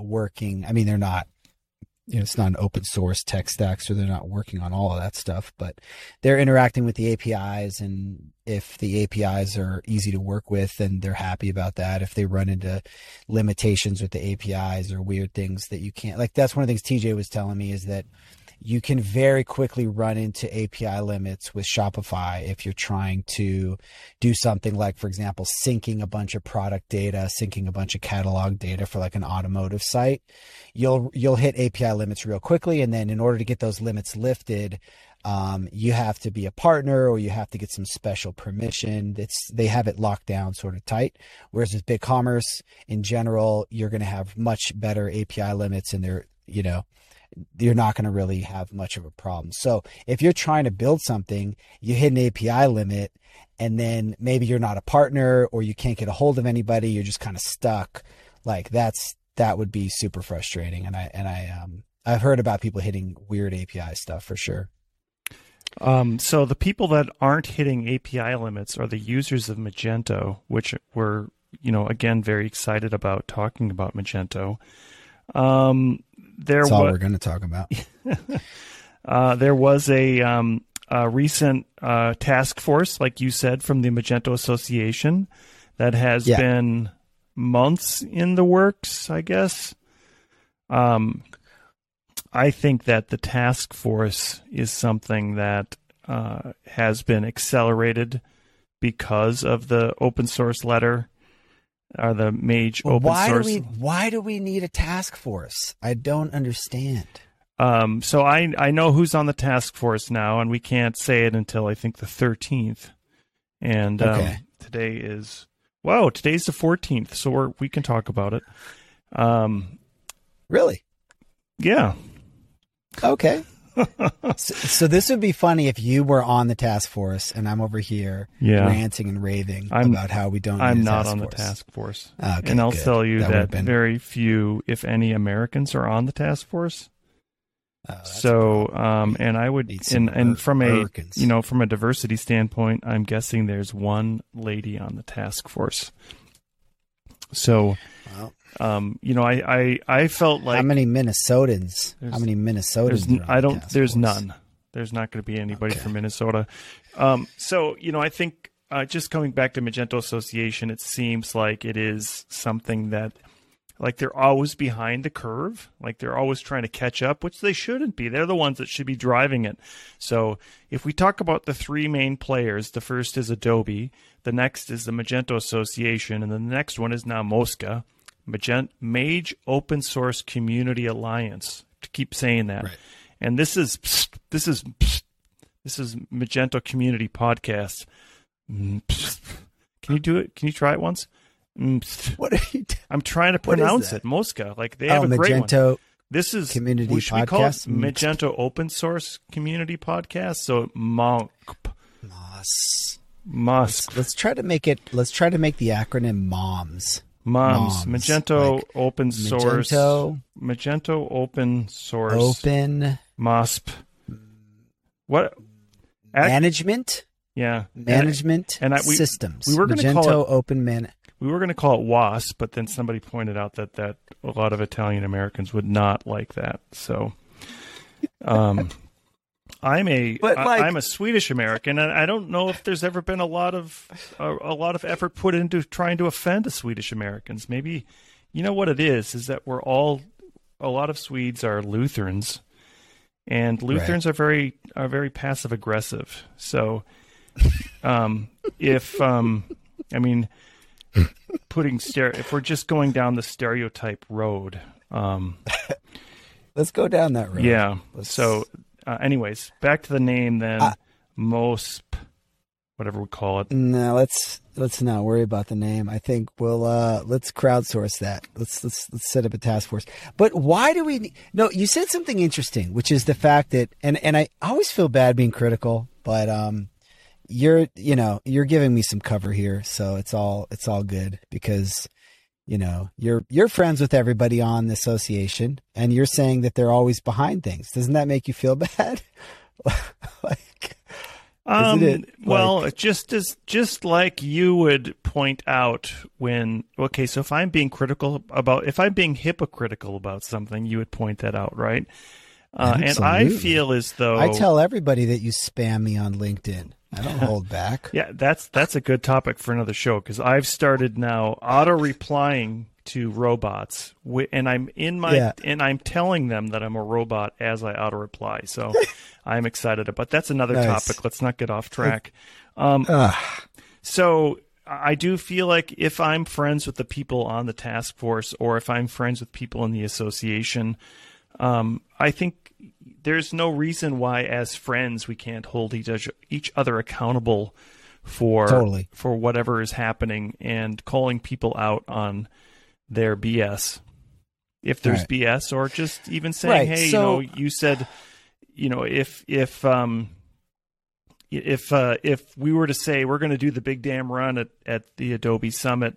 [SPEAKER 2] working. I mean, they're not. You know, it's not an open source tech stack, so they're not working on all of that stuff. But they're interacting with the APIs, and if the APIs are easy to work with, then they're happy about that. If they run into limitations with the APIs or weird things that you can't, like that's one of the things TJ was telling me is that you can very quickly run into API limits with Shopify if you're trying to do something like, for example, syncing a bunch of product data, syncing a bunch of catalog data for like an automotive site. You'll you'll hit API limits real quickly, and then in order to get those limits lifted, um, you have to be a partner or you have to get some special permission. It's they have it locked down sort of tight. Whereas with BigCommerce in general, you're going to have much better API limits, and they're you know you're not going to really have much of a problem. So if you're trying to build something, you hit an API limit, and then maybe you're not a partner or you can't get a hold of anybody. You're just kind of stuck. Like that's that would be super frustrating. And I and I um I've heard about people hitting weird API stuff for sure.
[SPEAKER 1] Um, so the people that aren't hitting API limits are the users of Magento, which we're you know again very excited about talking about Magento. Um, there
[SPEAKER 2] That's all
[SPEAKER 1] wa-
[SPEAKER 2] we're going to talk about.
[SPEAKER 1] uh, there was a, um, a recent uh, task force, like you said, from the Magento Association that has
[SPEAKER 2] Yeah.
[SPEAKER 1] been months in the works, I guess. Um, I think that the task force is something that uh, has been accelerated because of the open source letter or the Mage
[SPEAKER 2] Well,
[SPEAKER 1] open
[SPEAKER 2] why
[SPEAKER 1] source.
[SPEAKER 2] do we why do we need a task force? I don't understand.
[SPEAKER 1] Um, so I I know who's on the task force now, and we can't say it until I think the thirteenth. And um,
[SPEAKER 2] Okay.
[SPEAKER 1] today is whoa, today's the fourteenth, so we're, we can talk about it. Um,
[SPEAKER 2] Really?
[SPEAKER 1] yeah,
[SPEAKER 2] Okay. so, so this would be funny if you were on the task force and I'm over here
[SPEAKER 1] Yeah.
[SPEAKER 2] ranting and raving
[SPEAKER 1] I'm-
[SPEAKER 2] about how we don't.
[SPEAKER 1] I'm not on the task force,
[SPEAKER 2] Okay,
[SPEAKER 1] and I'll
[SPEAKER 2] good.
[SPEAKER 1] tell you
[SPEAKER 2] That
[SPEAKER 1] that,
[SPEAKER 2] been-
[SPEAKER 1] very few, if any, Americans are on the task force.
[SPEAKER 2] Oh,
[SPEAKER 1] so, um, and I would, and and from a you know from a diversity standpoint, I'm guessing there's one lady on the task force. So,
[SPEAKER 2] Well,
[SPEAKER 1] um, you know, I, I, I felt like
[SPEAKER 2] how many Minnesotans? How many Minnesotans?
[SPEAKER 1] there's,
[SPEAKER 2] are
[SPEAKER 1] n-
[SPEAKER 2] on
[SPEAKER 1] I don't, there's none. There's not going to be anybody
[SPEAKER 2] Okay.
[SPEAKER 1] from Minnesota. Um, so, you know, I think uh, just coming back to Magento Association, it seems like it is something that, like, they're always behind the curve. Like, they're always trying to catch up, which they shouldn't be. They're the ones that should be driving it. So, if we talk about the three main players, the first is Adobe, the next is the Magento Association, and then the next one is now Mosca, Mage Open Source Community Alliance. To keep saying that,
[SPEAKER 2] Right.
[SPEAKER 1] and this is this is this is Magento Community Podcast. Can you do it? Can you try it once?
[SPEAKER 2] What are you? T-
[SPEAKER 1] I'm trying to pronounce it. Mosca. Like they
[SPEAKER 2] oh,
[SPEAKER 1] have a great one.
[SPEAKER 2] Magento.
[SPEAKER 1] This is
[SPEAKER 2] Community
[SPEAKER 1] we, should we call it
[SPEAKER 2] Podcast? Mm.
[SPEAKER 1] Magento Open Source Community Podcast. So Monk
[SPEAKER 2] Moss.
[SPEAKER 1] Musk
[SPEAKER 2] Let's try to make it. Let's try to make the acronym MOMS.
[SPEAKER 1] Moms
[SPEAKER 2] Moms,
[SPEAKER 1] Magento
[SPEAKER 2] like
[SPEAKER 1] Open Source
[SPEAKER 2] Magento
[SPEAKER 1] Magento Open Source
[SPEAKER 2] Open
[SPEAKER 1] MOSP. What? Ac-
[SPEAKER 2] Management.
[SPEAKER 1] yeah,
[SPEAKER 2] Management
[SPEAKER 1] and I- we-
[SPEAKER 2] systems.
[SPEAKER 1] we were gonna
[SPEAKER 2] Magento
[SPEAKER 1] call it-
[SPEAKER 2] Open Man.
[SPEAKER 1] we were going to call it WASP, but then somebody pointed out that that a lot of Italian Americans would not like that. So, um, I'm a
[SPEAKER 2] But, like-
[SPEAKER 1] am a Swedish American, and I don't know if there's ever been a lot of a, a lot of effort put into trying to offend the Swedish Americans. Maybe you know what it is is that we're all a lot of Swedes are Lutherans, and Lutherans are very are very passive aggressive. So, um, if um, I mean putting stere- if we're just going down the stereotype road um
[SPEAKER 2] Let's go down that road.
[SPEAKER 1] yeah
[SPEAKER 2] Let's-
[SPEAKER 1] so uh, anyways back to the name then
[SPEAKER 2] Uh,
[SPEAKER 1] mosp whatever we call it
[SPEAKER 2] No, let's let's not worry about the name. I think we'll uh let's crowdsource that. Let's let's let's set up a task force. But why do we No, you said something interesting, which is the fact that and and I always feel bad being critical, but um you're you know, you're giving me some cover here, so it's all it's all good because you know, you're you're friends with everybody on the association and you're saying that they're always behind things. Doesn't that make you feel bad? like
[SPEAKER 1] um
[SPEAKER 2] it,
[SPEAKER 1] well just as just like you would point out when okay so if i'm being critical about if i'm being hypocritical about something you would point that out right uh, and i feel as though
[SPEAKER 2] I tell everybody that you spam me on LinkedIn. I don't hold back.
[SPEAKER 1] Yeah, that's that's a good topic for another show because I've started now auto replying to robots, and I'm in my
[SPEAKER 2] Yeah.
[SPEAKER 1] and I'm telling them that I'm a robot as I auto reply. So I'm excited about. That's another
[SPEAKER 2] Nice.
[SPEAKER 1] topic. Let's not get off track. Um, so I do feel like if I'm friends with the people on the task force, or if I'm friends with people in the association, um, I think there's no reason why, as friends, we can't hold each other, each other accountable for
[SPEAKER 2] Totally.
[SPEAKER 1] for whatever is happening and calling people out on their BS. If there's
[SPEAKER 2] Right.
[SPEAKER 1] BS, or just even saying,
[SPEAKER 2] Right,
[SPEAKER 1] "Hey,
[SPEAKER 2] so-
[SPEAKER 1] you know, you said, you know, if if um if uh, if we were to say we're going to do the big damn run at, at the Adobe Summit,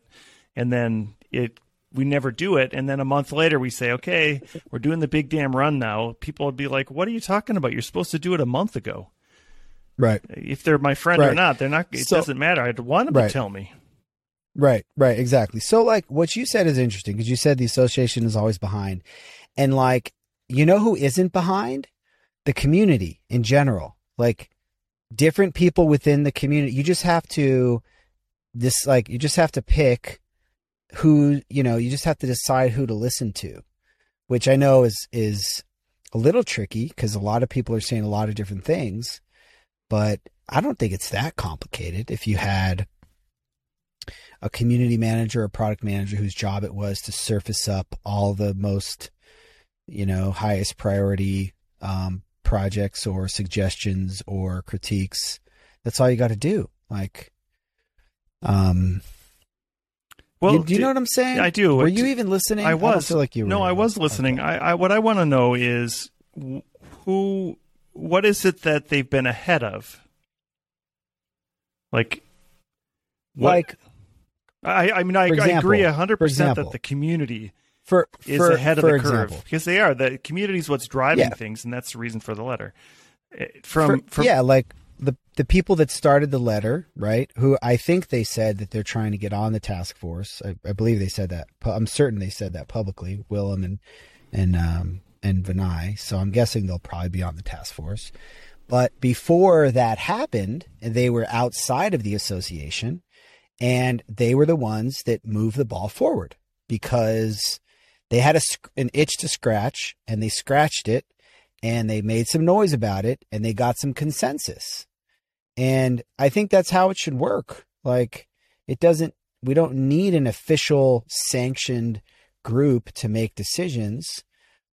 [SPEAKER 1] and then it we never do it, and then a month later we say, okay, we're doing the big damn run now. People would be like, what are you talking about? You're supposed to do it a month ago.
[SPEAKER 2] Right.
[SPEAKER 1] If they're my friend or not, they're not. It
[SPEAKER 2] So-
[SPEAKER 1] doesn't matter. I'd want them to tell me.
[SPEAKER 2] Right, right, exactly. So, like, what you said is interesting because you said the association is always behind. And, like, you know who isn't behind? The community in general. Like, different people within the community. You just have to, this, like, you just have to pick who, you know, you just have to decide who to listen to, which I know is, is a little tricky because a lot of people are saying a lot of different things. But I don't think it's that complicated if you had a community manager or product manager whose job it was to surface up all the most, you know, highest priority um, projects or suggestions or critiques. That's all you got to do. Like, um,
[SPEAKER 1] Well,
[SPEAKER 2] you, do you know what I'm saying?
[SPEAKER 1] I do.
[SPEAKER 2] Were you even listening?
[SPEAKER 1] I was.
[SPEAKER 2] feel like you were.
[SPEAKER 1] no, I was listening.
[SPEAKER 2] Okay.
[SPEAKER 1] I, I what I want to know is who, what is it that they've been ahead of? Like, what,
[SPEAKER 2] like
[SPEAKER 1] I, I mean, I,
[SPEAKER 2] For
[SPEAKER 1] I agree
[SPEAKER 2] example-
[SPEAKER 1] hundred percent that the community
[SPEAKER 2] for
[SPEAKER 1] is
[SPEAKER 2] for,
[SPEAKER 1] ahead of the
[SPEAKER 2] example,
[SPEAKER 1] curve because they are. The community is what's driving
[SPEAKER 2] Yeah.
[SPEAKER 1] things, and that's the reason for the letter. Eh, From,
[SPEAKER 2] For-
[SPEAKER 1] from
[SPEAKER 2] yeah, like the the people that started the letter, right? Who I think they said that they're trying to get on the task force. I, I believe they said that. I'm certain they said that publicly. Willem and and um and Vinai. So I'm guessing they'll probably be on the task force. But before that happened, they were outside of the association, and they were the ones that moved the ball forward because they had a, an itch to scratch, and they scratched it, and they made some noise about it and they got some consensus. And I think that's how it should work. Like it doesn't we don't need an official sanctioned group to make decisions.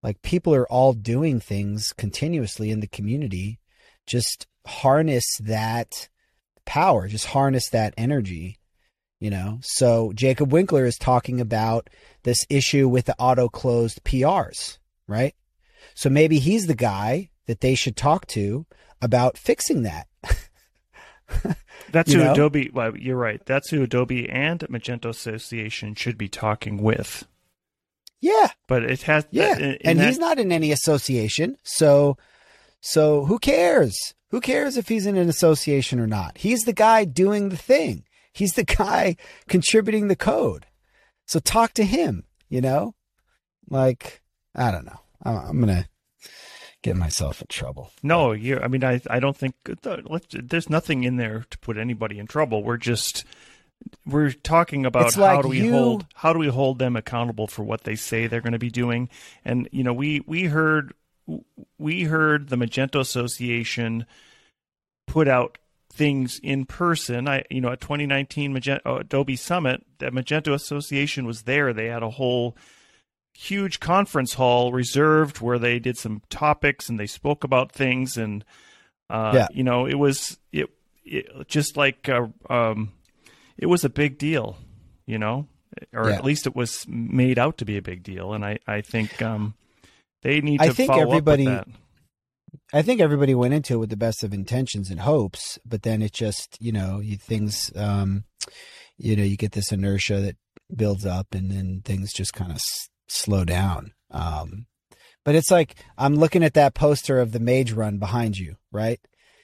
[SPEAKER 2] Like people are all doing things continuously in the community. Just harness that power, just harness that energy, you know. So Jakub Winkler is talking about this issue with the auto closed PRs, right? So maybe he's the guy that they should talk to about fixing that.
[SPEAKER 1] that's who
[SPEAKER 2] know?
[SPEAKER 1] Adobe. Well, you're right. That's who Adobe and Magento Association should be talking with.
[SPEAKER 2] Yeah,
[SPEAKER 1] But it has,
[SPEAKER 2] yeah.
[SPEAKER 1] in- in
[SPEAKER 2] and
[SPEAKER 1] that-
[SPEAKER 2] he's not in any association, so so who cares? Who cares if he's in an association or not? He's the guy doing the thing. He's the guy contributing the code. So talk to him, you know? Like, I don't know. I'm, I'm going to get myself in trouble.
[SPEAKER 1] No, you. I mean, I. I don't think uh, there's nothing in there to put anybody in trouble. We're just we're talking about
[SPEAKER 2] It's
[SPEAKER 1] how
[SPEAKER 2] like
[SPEAKER 1] do we
[SPEAKER 2] you-
[SPEAKER 1] hold how do we hold them accountable for what they say they're going to be doing. And you know, we we heard we heard the Magento Association put out things in person. I you know at 2019 Magento, uh, Adobe Summit, the Magento Association was there. They had a whole huge conference hall reserved where they did some topics and they spoke about things and uh,
[SPEAKER 2] Yeah.
[SPEAKER 1] you know it was it, it just like uh, um, it was a big deal you know or
[SPEAKER 2] Yeah.
[SPEAKER 1] at least it was made out to be a big deal and I I think um, they need to
[SPEAKER 2] I think everybody-
[SPEAKER 1] up with that.
[SPEAKER 2] I think everybody went into it with the best of intentions and hopes, but then it just, you know, you things, um, you know, you get this inertia that builds up and then things just kind of slow down. Um, but it's like, I'm looking at that poster of the mage run behind you, right?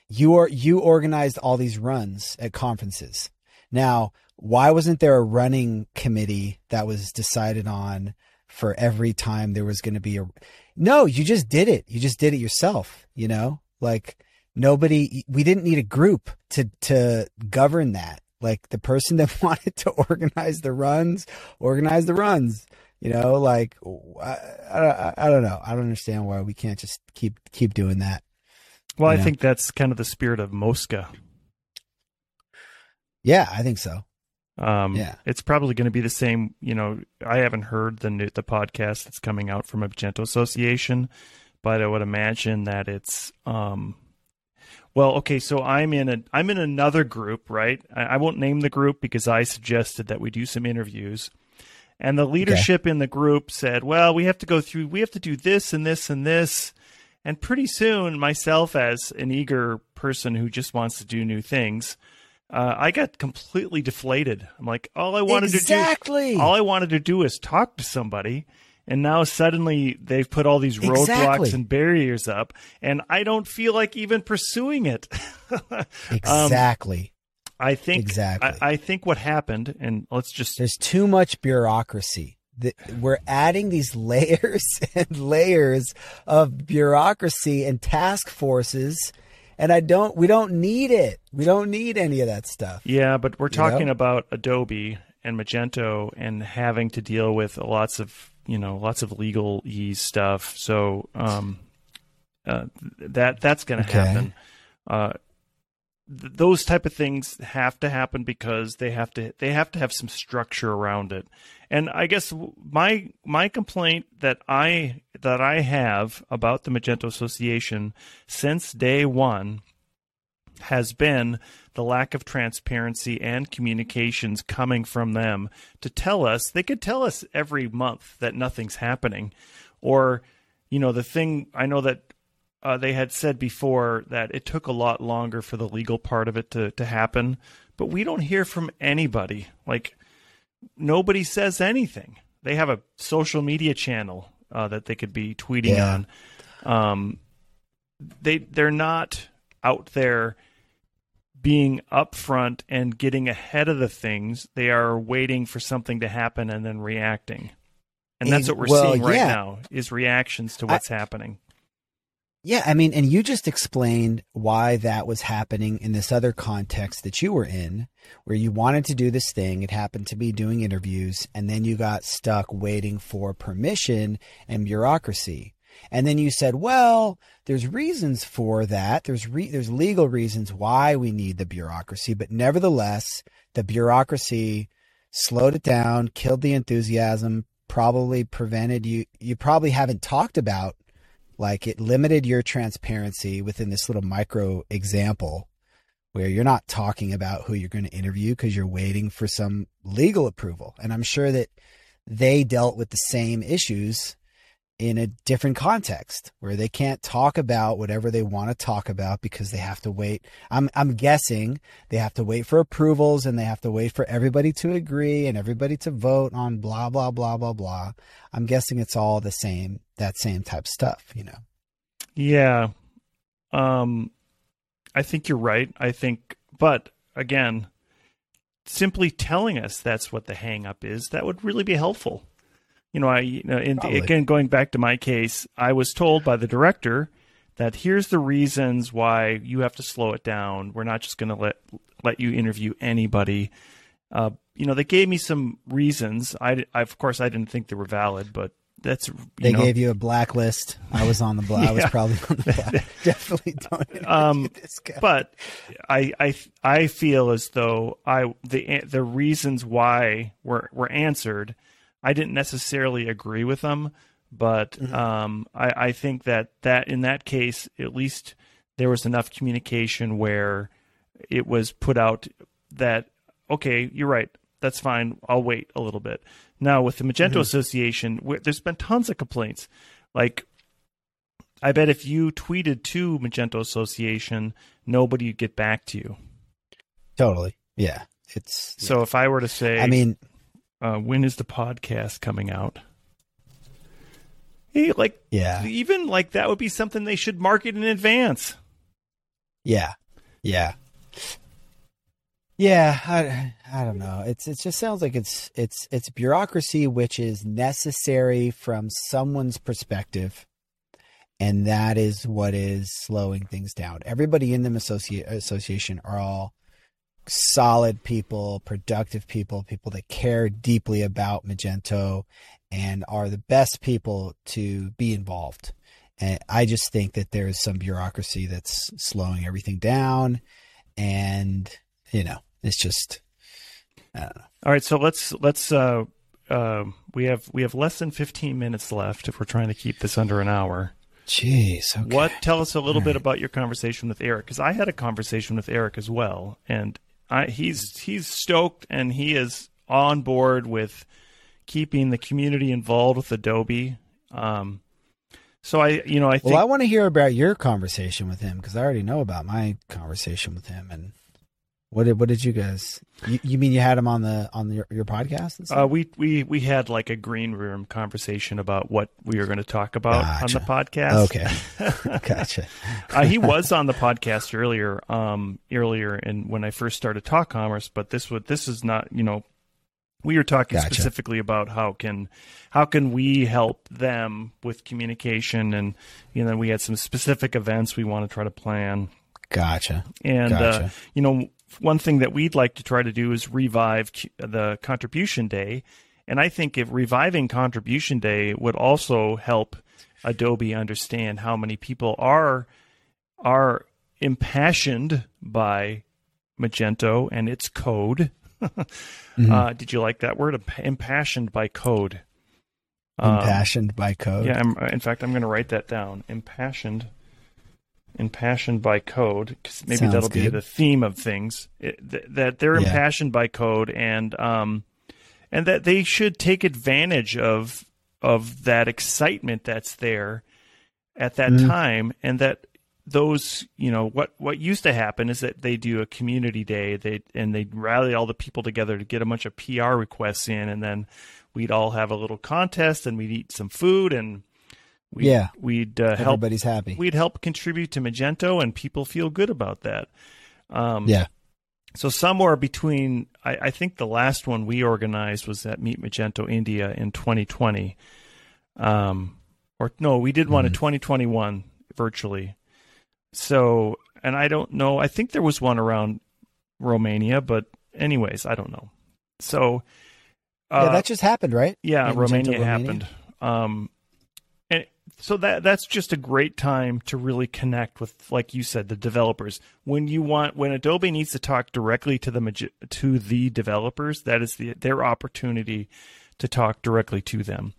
[SPEAKER 2] You are, you organized all these runs at conferences. Now, why wasn't there a running committee that was decided on for every time there was going to be a, no, you just did it. You just did it yourself, you know? Like nobody we didn't need a group to to govern that. Like the person that wanted to organize the runs, organize the runs. You know, like I, I, I don't know. I don't understand why we can't just keep keep doing that.
[SPEAKER 1] Well, I
[SPEAKER 2] know.
[SPEAKER 1] think that's kind of the spirit of Mosca.
[SPEAKER 2] Yeah, I think so.
[SPEAKER 1] Um,
[SPEAKER 2] Yeah.
[SPEAKER 1] it's probably going to be the same. You know, I haven't heard the new, the podcast that's coming out from a Magento Association, but I would imagine that it's um, well, okay. So I'm in a I'm in another group, right? I, I won't name the group because I suggested that we do some interviews, and the leadership okay. in the group said, "Well, we have to go through. We have to do this and this and this." And pretty soon, myself as an eager person who just wants to do new things, uh, I got completely deflated. I'm like, all I wanted
[SPEAKER 2] exactly.
[SPEAKER 1] to do, all I wanted to do is talk to somebody, and now suddenly they've put all these roadblocks exactly. and barriers up, and I don't feel like even pursuing it.
[SPEAKER 2] exactly.
[SPEAKER 1] Um, I think exactly. I, I, think what happened, and let's just
[SPEAKER 2] there's too much bureaucracy the, we're adding these layers and layers of bureaucracy and task forces and I don't we don't need it. We don't need any of that stuff.
[SPEAKER 1] Yeah, but we're talking you know? about Adobe and Magento and having to deal with lots of, you know, lots of legal ease stuff. So um uh, that that's going to okay. happen. Uh, th- those type of things have to happen because they have to they have to have some structure around it. And I guess my my complaint that I that I have about the Magento Association since day one has been the lack of transparency and communications coming from them to tell us they could tell us every month that nothing's happening or you know the thing i know that uh, they had said before that it took a lot longer for the legal part of it to, to happen but we don't hear from anybody like nobody says anything. They have a social media channel uh, that they could be tweeting yeah. on. Um, they they're not out there being upfront and getting ahead of the things. They are waiting for something to happen and then reacting. And that's what we're well, seeing right yeah. now is reactions to what's I, happening.
[SPEAKER 2] Yeah, I mean, and you just explained why that was happening in this other context that you were in, where you wanted to do this thing. It happened to be doing interviews, and then you got stuck waiting for permission and bureaucracy. And then you said, well, there's reasons for that. There's re- there's legal reasons why we need the bureaucracy, but nevertheless, the bureaucracy slowed it down, killed the enthusiasm, probably prevented you. You probably haven't talked about like it limited your transparency within this little micro example where you're not talking about who you're going to interview because you're waiting for some legal approval. And I'm sure that they dealt with the same issues in a different context where they can't talk about whatever they want to talk about because they have to wait. I'm I'm guessing they have to wait for approvals and they have to wait for everybody to agree and everybody to vote on blah blah blah blah blah. I'm guessing it's all the same that same type stuff, you know.
[SPEAKER 1] Yeah. Um I think you're right. I think but again, simply telling us that's what the hang up is, that would really be helpful you know, I you know, in, again going back to my case, I was told by the director that here's the reasons why you have to slow it down. We're not just going to let let you interview anybody. Uh, you know, they gave me some reasons. I, I, of course I didn't think they were valid, but that's
[SPEAKER 2] they
[SPEAKER 1] know.
[SPEAKER 2] gave you a blacklist. I was on the black. yeah. I was probably on the black. Definitely don't. Um, this guy.
[SPEAKER 1] But I I I feel as though I the the reasons why were were answered I didn't necessarily agree with them, but mm-hmm. um, I, I think that that in that case, at least there was enough communication where it was put out that okay, you're right, that's fine. I'll wait a little bit. Now with the Magento mm-hmm. Association, there's been tons of complaints. Like, I bet if you tweeted to Magento Association, nobody would get back to you.
[SPEAKER 2] Totally. Yeah. It's
[SPEAKER 1] so
[SPEAKER 2] yeah.
[SPEAKER 1] if I were to say,
[SPEAKER 2] I mean,
[SPEAKER 1] uh, when is the podcast coming out? Hey, like,
[SPEAKER 2] yeah,
[SPEAKER 1] even like that would be something they should market in advance.
[SPEAKER 2] Yeah, yeah, yeah. I, I don't know. It's it just sounds like it's it's it's bureaucracy which is necessary from someone's perspective, and that is what is slowing things down. Everybody in the associ- association are all solid people, productive people, people that care deeply about Magento and are the best people to be involved. And I just think that there's some bureaucracy that's slowing everything down. And, you know, it's just, I don't know.
[SPEAKER 1] All right. So let's, let's, uh, uh, we have, we have less than 15 minutes left if we're trying to keep this under an hour.
[SPEAKER 2] Jeez. Okay.
[SPEAKER 1] What? Tell us a little bit about your conversation with Eric, because I had a conversation with Eric as well, and I, he's he's stoked and he is on board with keeping the community involved with Adobe. Um, so I, you know, I think.
[SPEAKER 2] Well, I want to hear about your conversation with him because I already know about my conversation with him. And what did what did you guys? You, you mean you had him on the on the, your podcast? And stuff?
[SPEAKER 1] Uh, we we we had like a green room conversation about what we were going to talk about
[SPEAKER 2] Gotcha.
[SPEAKER 1] on the podcast.
[SPEAKER 2] Okay, gotcha.
[SPEAKER 1] uh, he was on the podcast earlier, um, earlier, and when I first started Talk Commerce, but this would this is not, you know, we were talking
[SPEAKER 2] Gotcha.
[SPEAKER 1] specifically about how can how can we help them with communication, and you know, we had some specific events we want to try to plan,
[SPEAKER 2] Gotcha.
[SPEAKER 1] and uh, you know, one thing that we'd like to try to do is revive the Contribution Day. And I think if reviving Contribution Day would also help Adobe understand how many people are are impassioned by Magento and its code.
[SPEAKER 2] Mm-hmm.
[SPEAKER 1] uh, did you like that word? Impassioned by code. Um,
[SPEAKER 2] Impassioned by code.
[SPEAKER 1] yeah, I'm, in fact, I'm going to write that down. Impassioned, impassioned by code, 'cause maybe
[SPEAKER 2] Sounds
[SPEAKER 1] that'll be the theme of things. It, th- that they're
[SPEAKER 2] Yeah.
[SPEAKER 1] impassioned by code, and um, and that they should take advantage of of that excitement that's there at that
[SPEAKER 2] Mhm.
[SPEAKER 1] time, and that those you know what what used to happen is that they do a community day they and they rally all the people together to get a bunch of PR requests in and then we'd all have a little contest and we'd eat some food and we'd,
[SPEAKER 2] Yeah.
[SPEAKER 1] we'd uh, help
[SPEAKER 2] Everybody's happy.
[SPEAKER 1] we'd help contribute to Magento and people feel good about that um,
[SPEAKER 2] yeah.
[SPEAKER 1] so somewhere between I, I think the last one we organized was at Meet Magento India in 2020 um, or no we did one in
[SPEAKER 2] Mhm.
[SPEAKER 1] 2021 virtually so, and I don't know. I think there was one around Romania, but anyways, I don't know. So, uh,
[SPEAKER 2] yeah, that just happened, right?
[SPEAKER 1] yeah, Romania,
[SPEAKER 2] Romania?
[SPEAKER 1] happened. Um, so that that's just a great time to really connect with, like you said, the developers. When you want, when Adobe needs to talk directly to the to the developers, that is the their opportunity to talk directly to them.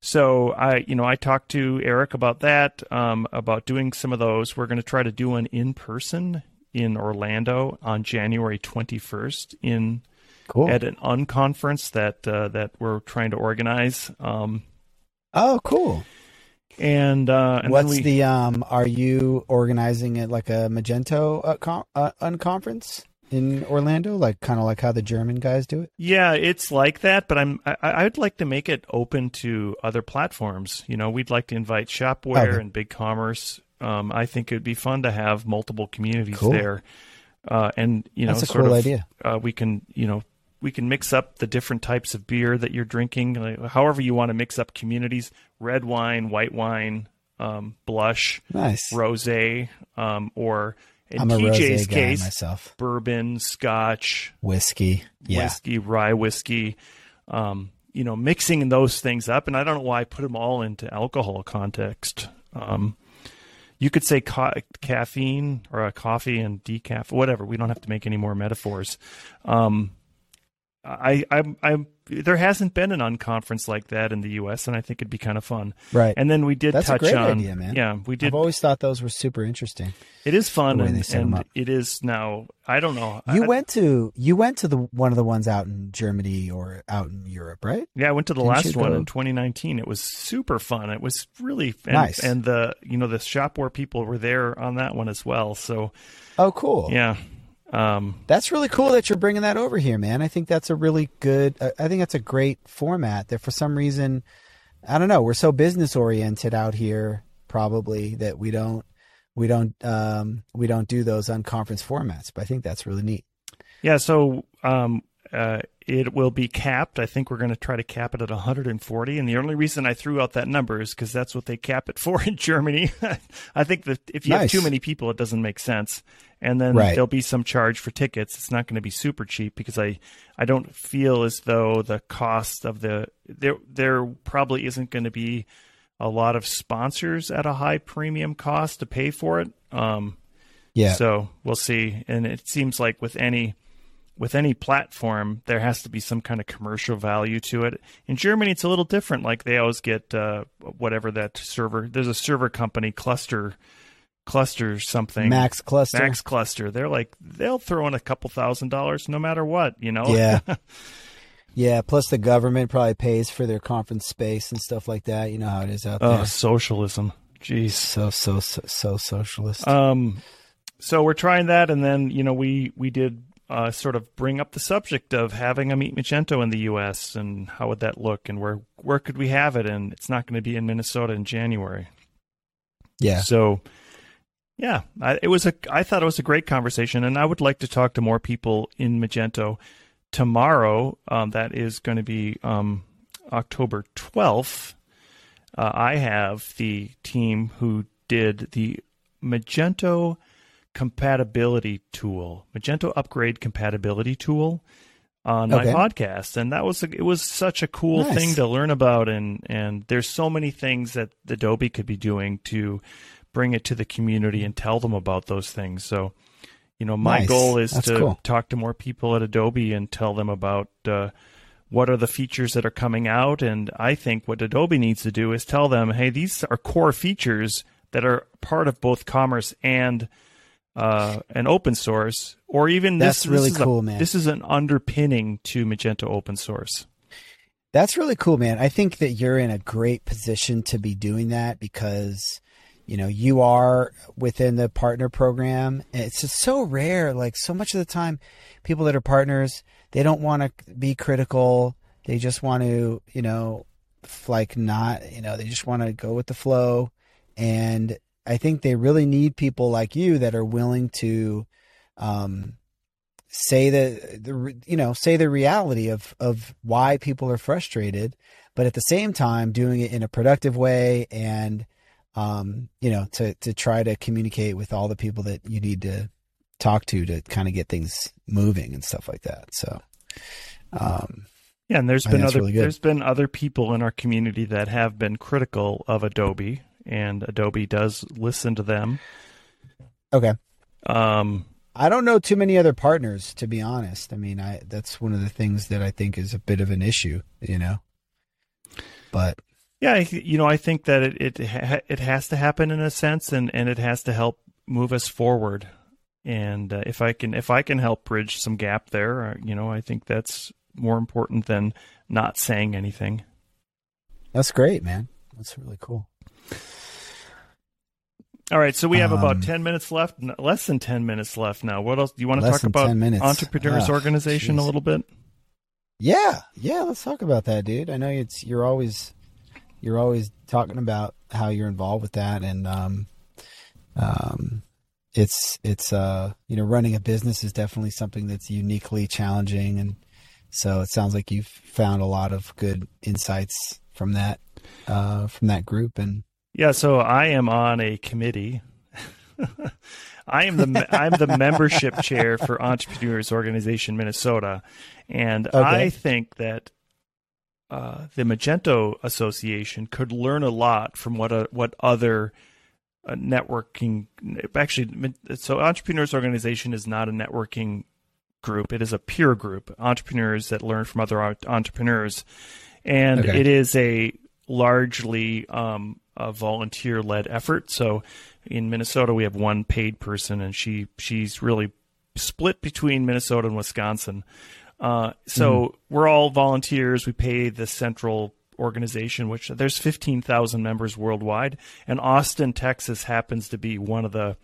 [SPEAKER 1] So I, you know, I talked to Eric about that, um, about doing some of those. We're going to try to do one in person in Orlando on January 21st in
[SPEAKER 2] Cool.
[SPEAKER 1] at an unconference that uh, that we're trying to organize. Um,
[SPEAKER 2] oh, cool.
[SPEAKER 1] And uh, and
[SPEAKER 2] What's
[SPEAKER 1] we,
[SPEAKER 2] the um? Are you organizing it like a Magento uh, con- uh, unconference in Orlando, like kind of like how the German guys do it?
[SPEAKER 1] yeah, it's like that. But I'm I, I'd like to make it open to other platforms. You know, we'd like to invite Shopware
[SPEAKER 2] Okay.
[SPEAKER 1] and BigCommerce. Um, I think it'd be fun to have multiple communities
[SPEAKER 2] Cool.
[SPEAKER 1] there, uh, and you know,
[SPEAKER 2] That's a
[SPEAKER 1] sort
[SPEAKER 2] cool
[SPEAKER 1] of,
[SPEAKER 2] idea.
[SPEAKER 1] Uh, we can you know we can mix up the different types of beer that you're drinking, like, however you want to mix up communities: red wine, white wine, um, blush.
[SPEAKER 2] Nice.
[SPEAKER 1] rosé, um, or in
[SPEAKER 2] I'm
[SPEAKER 1] TJ's case,
[SPEAKER 2] myself.
[SPEAKER 1] bourbon, scotch,
[SPEAKER 2] Whiskey. Yeah.
[SPEAKER 1] whiskey, rye whiskey. Um, you know, mixing those things up, and I don't know why I put them all into alcohol context. Um, you could say ca- caffeine or a coffee and decaf, whatever. We don't have to make any more metaphors. Um, I, I, I, there hasn't been an unconference like that in the U.S., and I think it'd be kind of fun.
[SPEAKER 2] Right.
[SPEAKER 1] And then we did
[SPEAKER 2] That's a
[SPEAKER 1] touch
[SPEAKER 2] great
[SPEAKER 1] on,
[SPEAKER 2] idea, man.
[SPEAKER 1] yeah, we did
[SPEAKER 2] I've always thought those were super interesting.
[SPEAKER 1] it is fun,
[SPEAKER 2] the way they
[SPEAKER 1] and, and it is now. I don't know.
[SPEAKER 2] You
[SPEAKER 1] I,
[SPEAKER 2] went to you went to the one of the ones out in Germany or out in Europe, right?
[SPEAKER 1] Yeah, I went to the
[SPEAKER 2] Didn't
[SPEAKER 1] last one in 2019. It was super fun. It was really and,
[SPEAKER 2] Nice.
[SPEAKER 1] and the you know the Shopware people were there on that one as well. So
[SPEAKER 2] Oh, cool.
[SPEAKER 1] yeah, um,
[SPEAKER 2] That's really cool that you're bringing that over here, man. I think that's a really good. uh, I think that's a great format. That for some reason, I don't know, we're so business oriented out here, probably that we don't we don't um, we don't do those unconference formats. But I think that's really neat.
[SPEAKER 1] yeah. So um, uh, it will be capped. I think we're going to try to cap it at 140. And the only reason I threw out that number is because that's what they cap it for in Germany. I think that if you have too many people, it doesn't make sense. And then
[SPEAKER 2] Right.
[SPEAKER 1] there'll be some charge for tickets. It's not going to be super cheap because I, I don't feel as though the cost of the there there probably isn't going to be a lot of sponsors at a high premium cost to pay for it. Um,
[SPEAKER 2] Yeah,
[SPEAKER 1] so we'll see. And it seems like with any with any platform, there has to be some kind of commercial value to it. In Germany, it's a little different. Like they always get uh, whatever that server. There's a server company, Cluster, Cluster something,
[SPEAKER 2] Max Cluster.
[SPEAKER 1] Max Cluster. They're like they'll throw in a couple thousand dollars no matter what. You know.
[SPEAKER 2] Yeah. yeah. Plus, the government probably pays for their conference space and stuff like that. You know how it is out
[SPEAKER 1] oh,
[SPEAKER 2] there.
[SPEAKER 1] socialism. Jeez.
[SPEAKER 2] So so so, so socialist.
[SPEAKER 1] Um. So we're trying that, and then you know we we did uh, sort of bring up the subject of having a Meet Magento in the U.S. and how would that look, and where where could we have it? And it's not going to be in Minnesota in January.
[SPEAKER 2] Yeah.
[SPEAKER 1] So, yeah, I, it was a. I thought it was a great conversation, and I would like to talk to more people in Magento tomorrow. Um, that is going to be um, October twelfth. Uh, I have the team who did the Magento compatibility tool, Magento upgrade compatibility tool on
[SPEAKER 2] Okay.
[SPEAKER 1] my podcast, and that was a, it was such a cool
[SPEAKER 2] Nice.
[SPEAKER 1] thing to learn about, and and there's so many things that Adobe could be doing to bring it to the community and tell them about those things. So, you know, my
[SPEAKER 2] Nice.
[SPEAKER 1] goal is
[SPEAKER 2] That's
[SPEAKER 1] to
[SPEAKER 2] cool.
[SPEAKER 1] talk to more people at Adobe and tell them about. Uh, what are the features that are coming out? And I think what Adobe needs to do is tell them, hey, these are core features that are part of both commerce and uh, an open source, or even
[SPEAKER 2] That's
[SPEAKER 1] this,
[SPEAKER 2] really
[SPEAKER 1] this is a-
[SPEAKER 2] cool, man.
[SPEAKER 1] This is an underpinning to Magento open source.
[SPEAKER 2] That's really cool, man. I think that you're in a great position to be doing that because, you know, you are within the partner program. It's just so rare. Like so much of the time, people that are partners, they don't want to be critical. They just want to, you know, like not, you know, they just want to go with the flow. And I think they really need people like you that are willing to, um, say the the you know say the reality of of why people are frustrated but at the same time doing it in a productive way and um you know to to try to communicate with all the people that you need to talk to to kind of get things moving and stuff like that. So um
[SPEAKER 1] Yeah, and there's
[SPEAKER 2] I
[SPEAKER 1] been other
[SPEAKER 2] really
[SPEAKER 1] there's been other people in our community that have been critical of Adobe, and Adobe does listen to them.
[SPEAKER 2] okay.
[SPEAKER 1] Um,
[SPEAKER 2] I don't know too many other partners to be honest. I mean I that's one of the things that I think is a bit of an issue you know? But
[SPEAKER 1] Yeah, I- you know, I think that it it it has to happen in a sense, and and it has to help move us forward. And uh, if I can if I can help bridge some gap there, uh, you know, I think that's more important than not saying anything.
[SPEAKER 2] that's great man that's really cool
[SPEAKER 1] All right, so we have
[SPEAKER 2] Um,
[SPEAKER 1] about ten minutes left, less than ten minutes left now. What else do you want to talk about?
[SPEAKER 2] 10 minutes.
[SPEAKER 1] Entrepreneurs
[SPEAKER 2] Ah,
[SPEAKER 1] Organization a little bit.
[SPEAKER 2] Yeah, yeah. Let's talk about that, dude. I know it's you're always you're always talking about how you're involved with that, and um, um, it's it's uh you know running a business is definitely something that's uniquely challenging, and so it sounds like you've found a lot of good insights from that uh from that group, and
[SPEAKER 1] Yeah, so I am on a committee. I am the I'm the membership chair for Entrepreneurs Organization Minnesota, and
[SPEAKER 2] Okay.
[SPEAKER 1] I think that uh, the Magento Association could learn a lot from what uh, what other uh, networking actually. So Entrepreneurs Organization is not a networking group; it is a peer group, entrepreneurs that learn from other entrepreneurs, and
[SPEAKER 2] Okay.
[SPEAKER 1] it is a largely um, a volunteer led effort. So in Minnesota, we have one paid person, and she she's really split between Minnesota and Wisconsin. Uh, so we're all volunteers. We pay the central organization, which there's 15,000 members worldwide, and Austin, Texas, happens to be one of the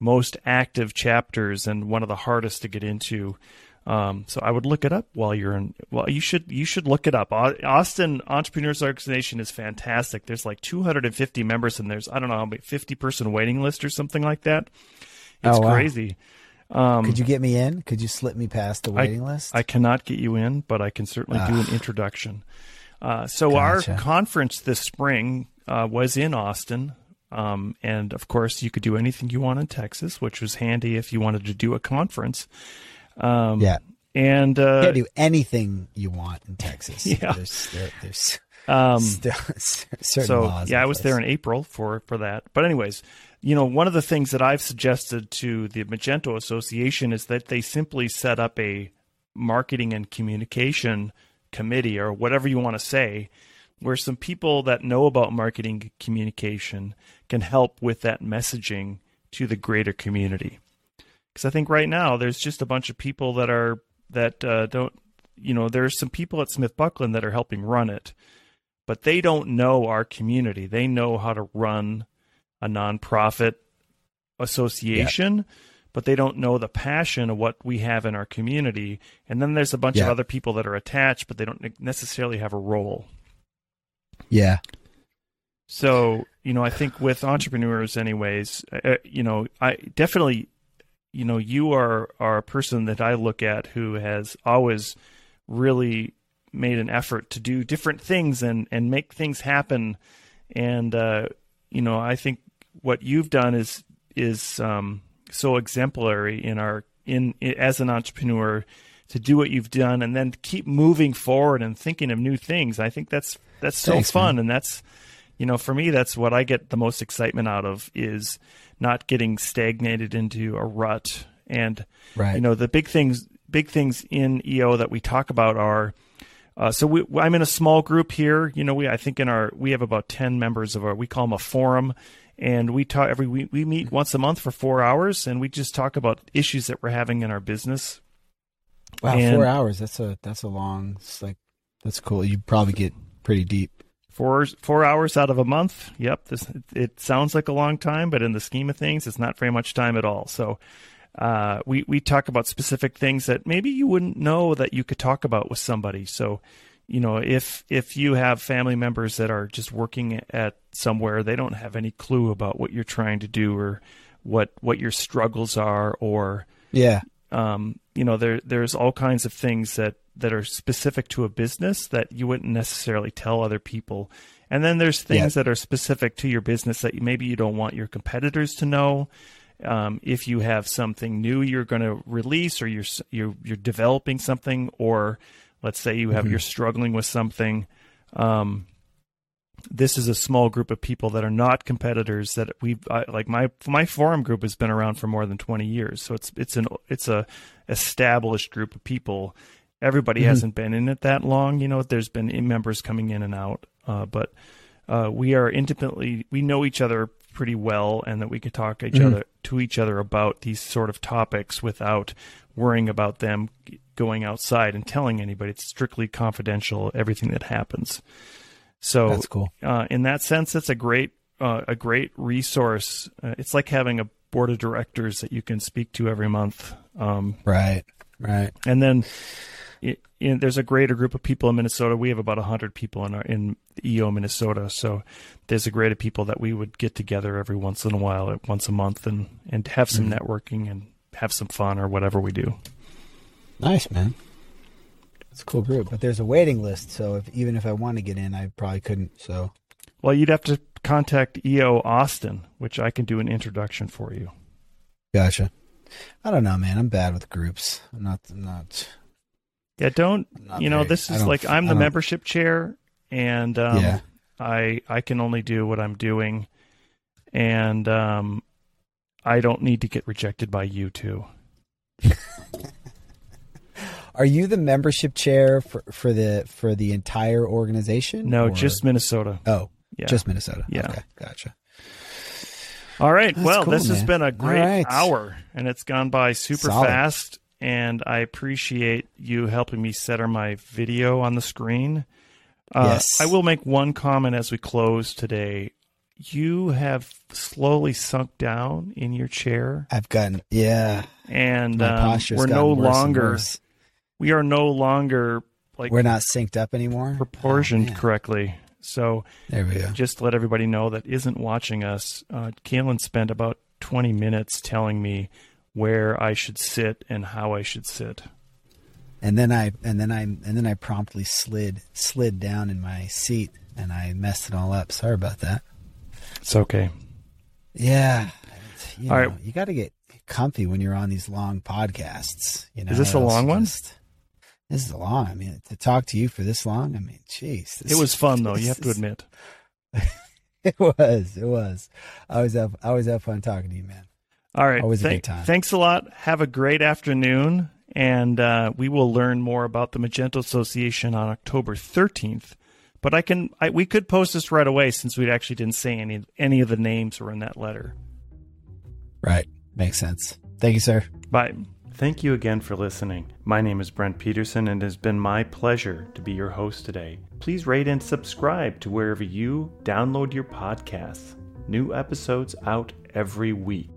[SPEAKER 1] most active chapters and one of the hardest to get into. Um, so I would look it up while you're in. Well, you should you should look it up. Austin Entrepreneurs Organization is fantastic. There's like 250 members, and there's I don't know how many 50 person waiting list or something like that. It's
[SPEAKER 2] Oh, wow.
[SPEAKER 1] crazy. Um,
[SPEAKER 2] could you get me in? Could you slip me past the waiting list?
[SPEAKER 1] I cannot get you in, but I can certainly do an introduction. Uh, so
[SPEAKER 2] Gotcha.
[SPEAKER 1] our conference this spring uh, was in Austin, um, and of course you could do anything you want in Texas, which was handy if you wanted to do a conference. Um,
[SPEAKER 2] yeah,
[SPEAKER 1] and
[SPEAKER 2] you
[SPEAKER 1] uh,
[SPEAKER 2] can't do anything you want in Texas.
[SPEAKER 1] Yeah.
[SPEAKER 2] there's there, there's
[SPEAKER 1] um,
[SPEAKER 2] still certain
[SPEAKER 1] so yeah, I was
[SPEAKER 2] place.
[SPEAKER 1] there in April for for that. But anyways, you know, one of the things that I've suggested to the Magento Association is that they simply set up a marketing and communication committee or whatever you want to say, where some people that know about marketing communication can help with that messaging to the greater community. Because I think right now there's just a bunch of people that are that uh, don't, you know, there's some people at SmithBucklin that are helping run it, but they don't know our community. They know how to run a nonprofit association. But they don't know the passion of what we have in our community. And then there's a bunch of other people that are attached, but they don't necessarily have a role.
[SPEAKER 2] Yeah.
[SPEAKER 1] So, you know, I think with entrepreneurs, anyways, uh, uh, you know, I definitely, you know, you are, are a person that I look at who has always really made an effort to do different things and, and make things happen. And, uh, you know, I think what you've done is, is, um, so exemplary in our in, in as an entrepreneur to do what you've done and then keep moving forward and thinking of new things. I think that's that's so Thanks, fun man. and that's you know for me that's what I get the most excitement out of is not getting stagnated into a rut and right. you know the big things big things in EO that we talk about are uh, so we, I'm in a small group here. You know, we I think in our we have about ten members of our we call them a forum, and we talk every we, we meet once a month for four hours and we just talk about issues that we're having in our business.
[SPEAKER 2] Wow and four hours that's a that's a long it's like that's cool. You probably get pretty deep.
[SPEAKER 1] Four four hours out of a month yep this it sounds like a long time but in the scheme of things it's not very much time at all. So uh, we we talk about specific things that maybe you wouldn't know that you could talk about with somebody. So you know if if you have family members that are just working at somewhere they don't have any clue about what you're trying to do or what what your struggles are or
[SPEAKER 2] yeah.
[SPEAKER 1] um, you know there there's all kinds of things that that are specific to a business that you wouldn't necessarily tell other people. And then there's things yeah. that are specific to your business that maybe you don't want your competitors to know. Um, if you have something new you're going to release or you're you're you're developing something or Let's say you have mm-hmm. you're struggling with something. Um, this is a small group of people that are not competitors that we like my my forum group has been around for more than 20 years so it's it's an it's a established group of people everybody mm-hmm. hasn't been in it that long you know there's been members coming in and out uh, but uh, we are intimately we know each other pretty well and that we could talk each mm-hmm. other to each other about these sort of topics without worrying about them going outside and telling anybody. It's strictly confidential, everything that happens. So
[SPEAKER 2] that's cool.
[SPEAKER 1] Uh, in that sense, it's a great uh, a great resource. Uh, it's like having a board of directors that you can speak to every month. Um,
[SPEAKER 2] right, right.
[SPEAKER 1] And then it, it, there's a greater group of people in Minnesota. We have about hundred people in our in EO Minnesota. So there's a greater people that we would get together every once in a while, once a month, and and have some mm-hmm. networking and have some fun or whatever we do.
[SPEAKER 2] Nice, man. It's a cool group, but there's a waiting list. So if even if I want to get in, I probably couldn't. So,
[SPEAKER 1] well, you'd have to contact EO Austin, which I can do an introduction for you.
[SPEAKER 2] Gotcha. I don't know, man. I'm bad with groups. I'm not. I'm not.
[SPEAKER 1] Yeah, don't. You know, very, this is like I'm the membership chair, and um, yeah. I I can only do what I'm doing, and um, I don't need to get rejected by you too.
[SPEAKER 2] Are you the membership chair for, for the for the entire organization?
[SPEAKER 1] No, or? just Minnesota.
[SPEAKER 2] Oh, yeah. just Minnesota.
[SPEAKER 1] Yeah,
[SPEAKER 2] okay, gotcha.
[SPEAKER 1] All right. That's well, cool, this man. has been a great right. hour, and it's gone by super Solid. fast. And I appreciate you helping me center my video on the screen. Uh, yes. I will make one comment as we close today. You have slowly sunk down in your chair.
[SPEAKER 2] I've gotten, yeah.
[SPEAKER 1] And um, we're no longer we are no longer like
[SPEAKER 2] we're not synced up anymore,
[SPEAKER 1] proportioned oh, correctly. So
[SPEAKER 2] there we go.
[SPEAKER 1] Just to let everybody know that isn't watching us. Uh, spent about 20 minutes telling me where I should sit and how I should sit.
[SPEAKER 2] And then I and then I and then I promptly slid slid down in my seat and I messed it all up. Sorry about that.
[SPEAKER 1] It's okay.
[SPEAKER 2] Yeah. You know, all right. You got to get comfy when you're on these long podcasts. You know,
[SPEAKER 1] is this a long one? Just,
[SPEAKER 2] this is long. I mean, to talk to you for this long, I mean, jeez.
[SPEAKER 1] It was fun though. You have to admit.
[SPEAKER 2] it was. It was. I always have. I always have fun talking to you, man.
[SPEAKER 1] All right.
[SPEAKER 2] Always a good time.
[SPEAKER 1] Thanks a lot. Have a great afternoon, and uh, we will learn more about the Magento Association on October 13th. But I can, I, we could post this right away since we actually didn't say any any of the names were in that letter.
[SPEAKER 2] Right, makes sense. Thank you, sir.
[SPEAKER 1] Bye. Thank you again for listening. My name is Brent Peterson, and it has been my pleasure to be your host today. Please rate and subscribe to wherever you download your podcasts. New episodes out every week.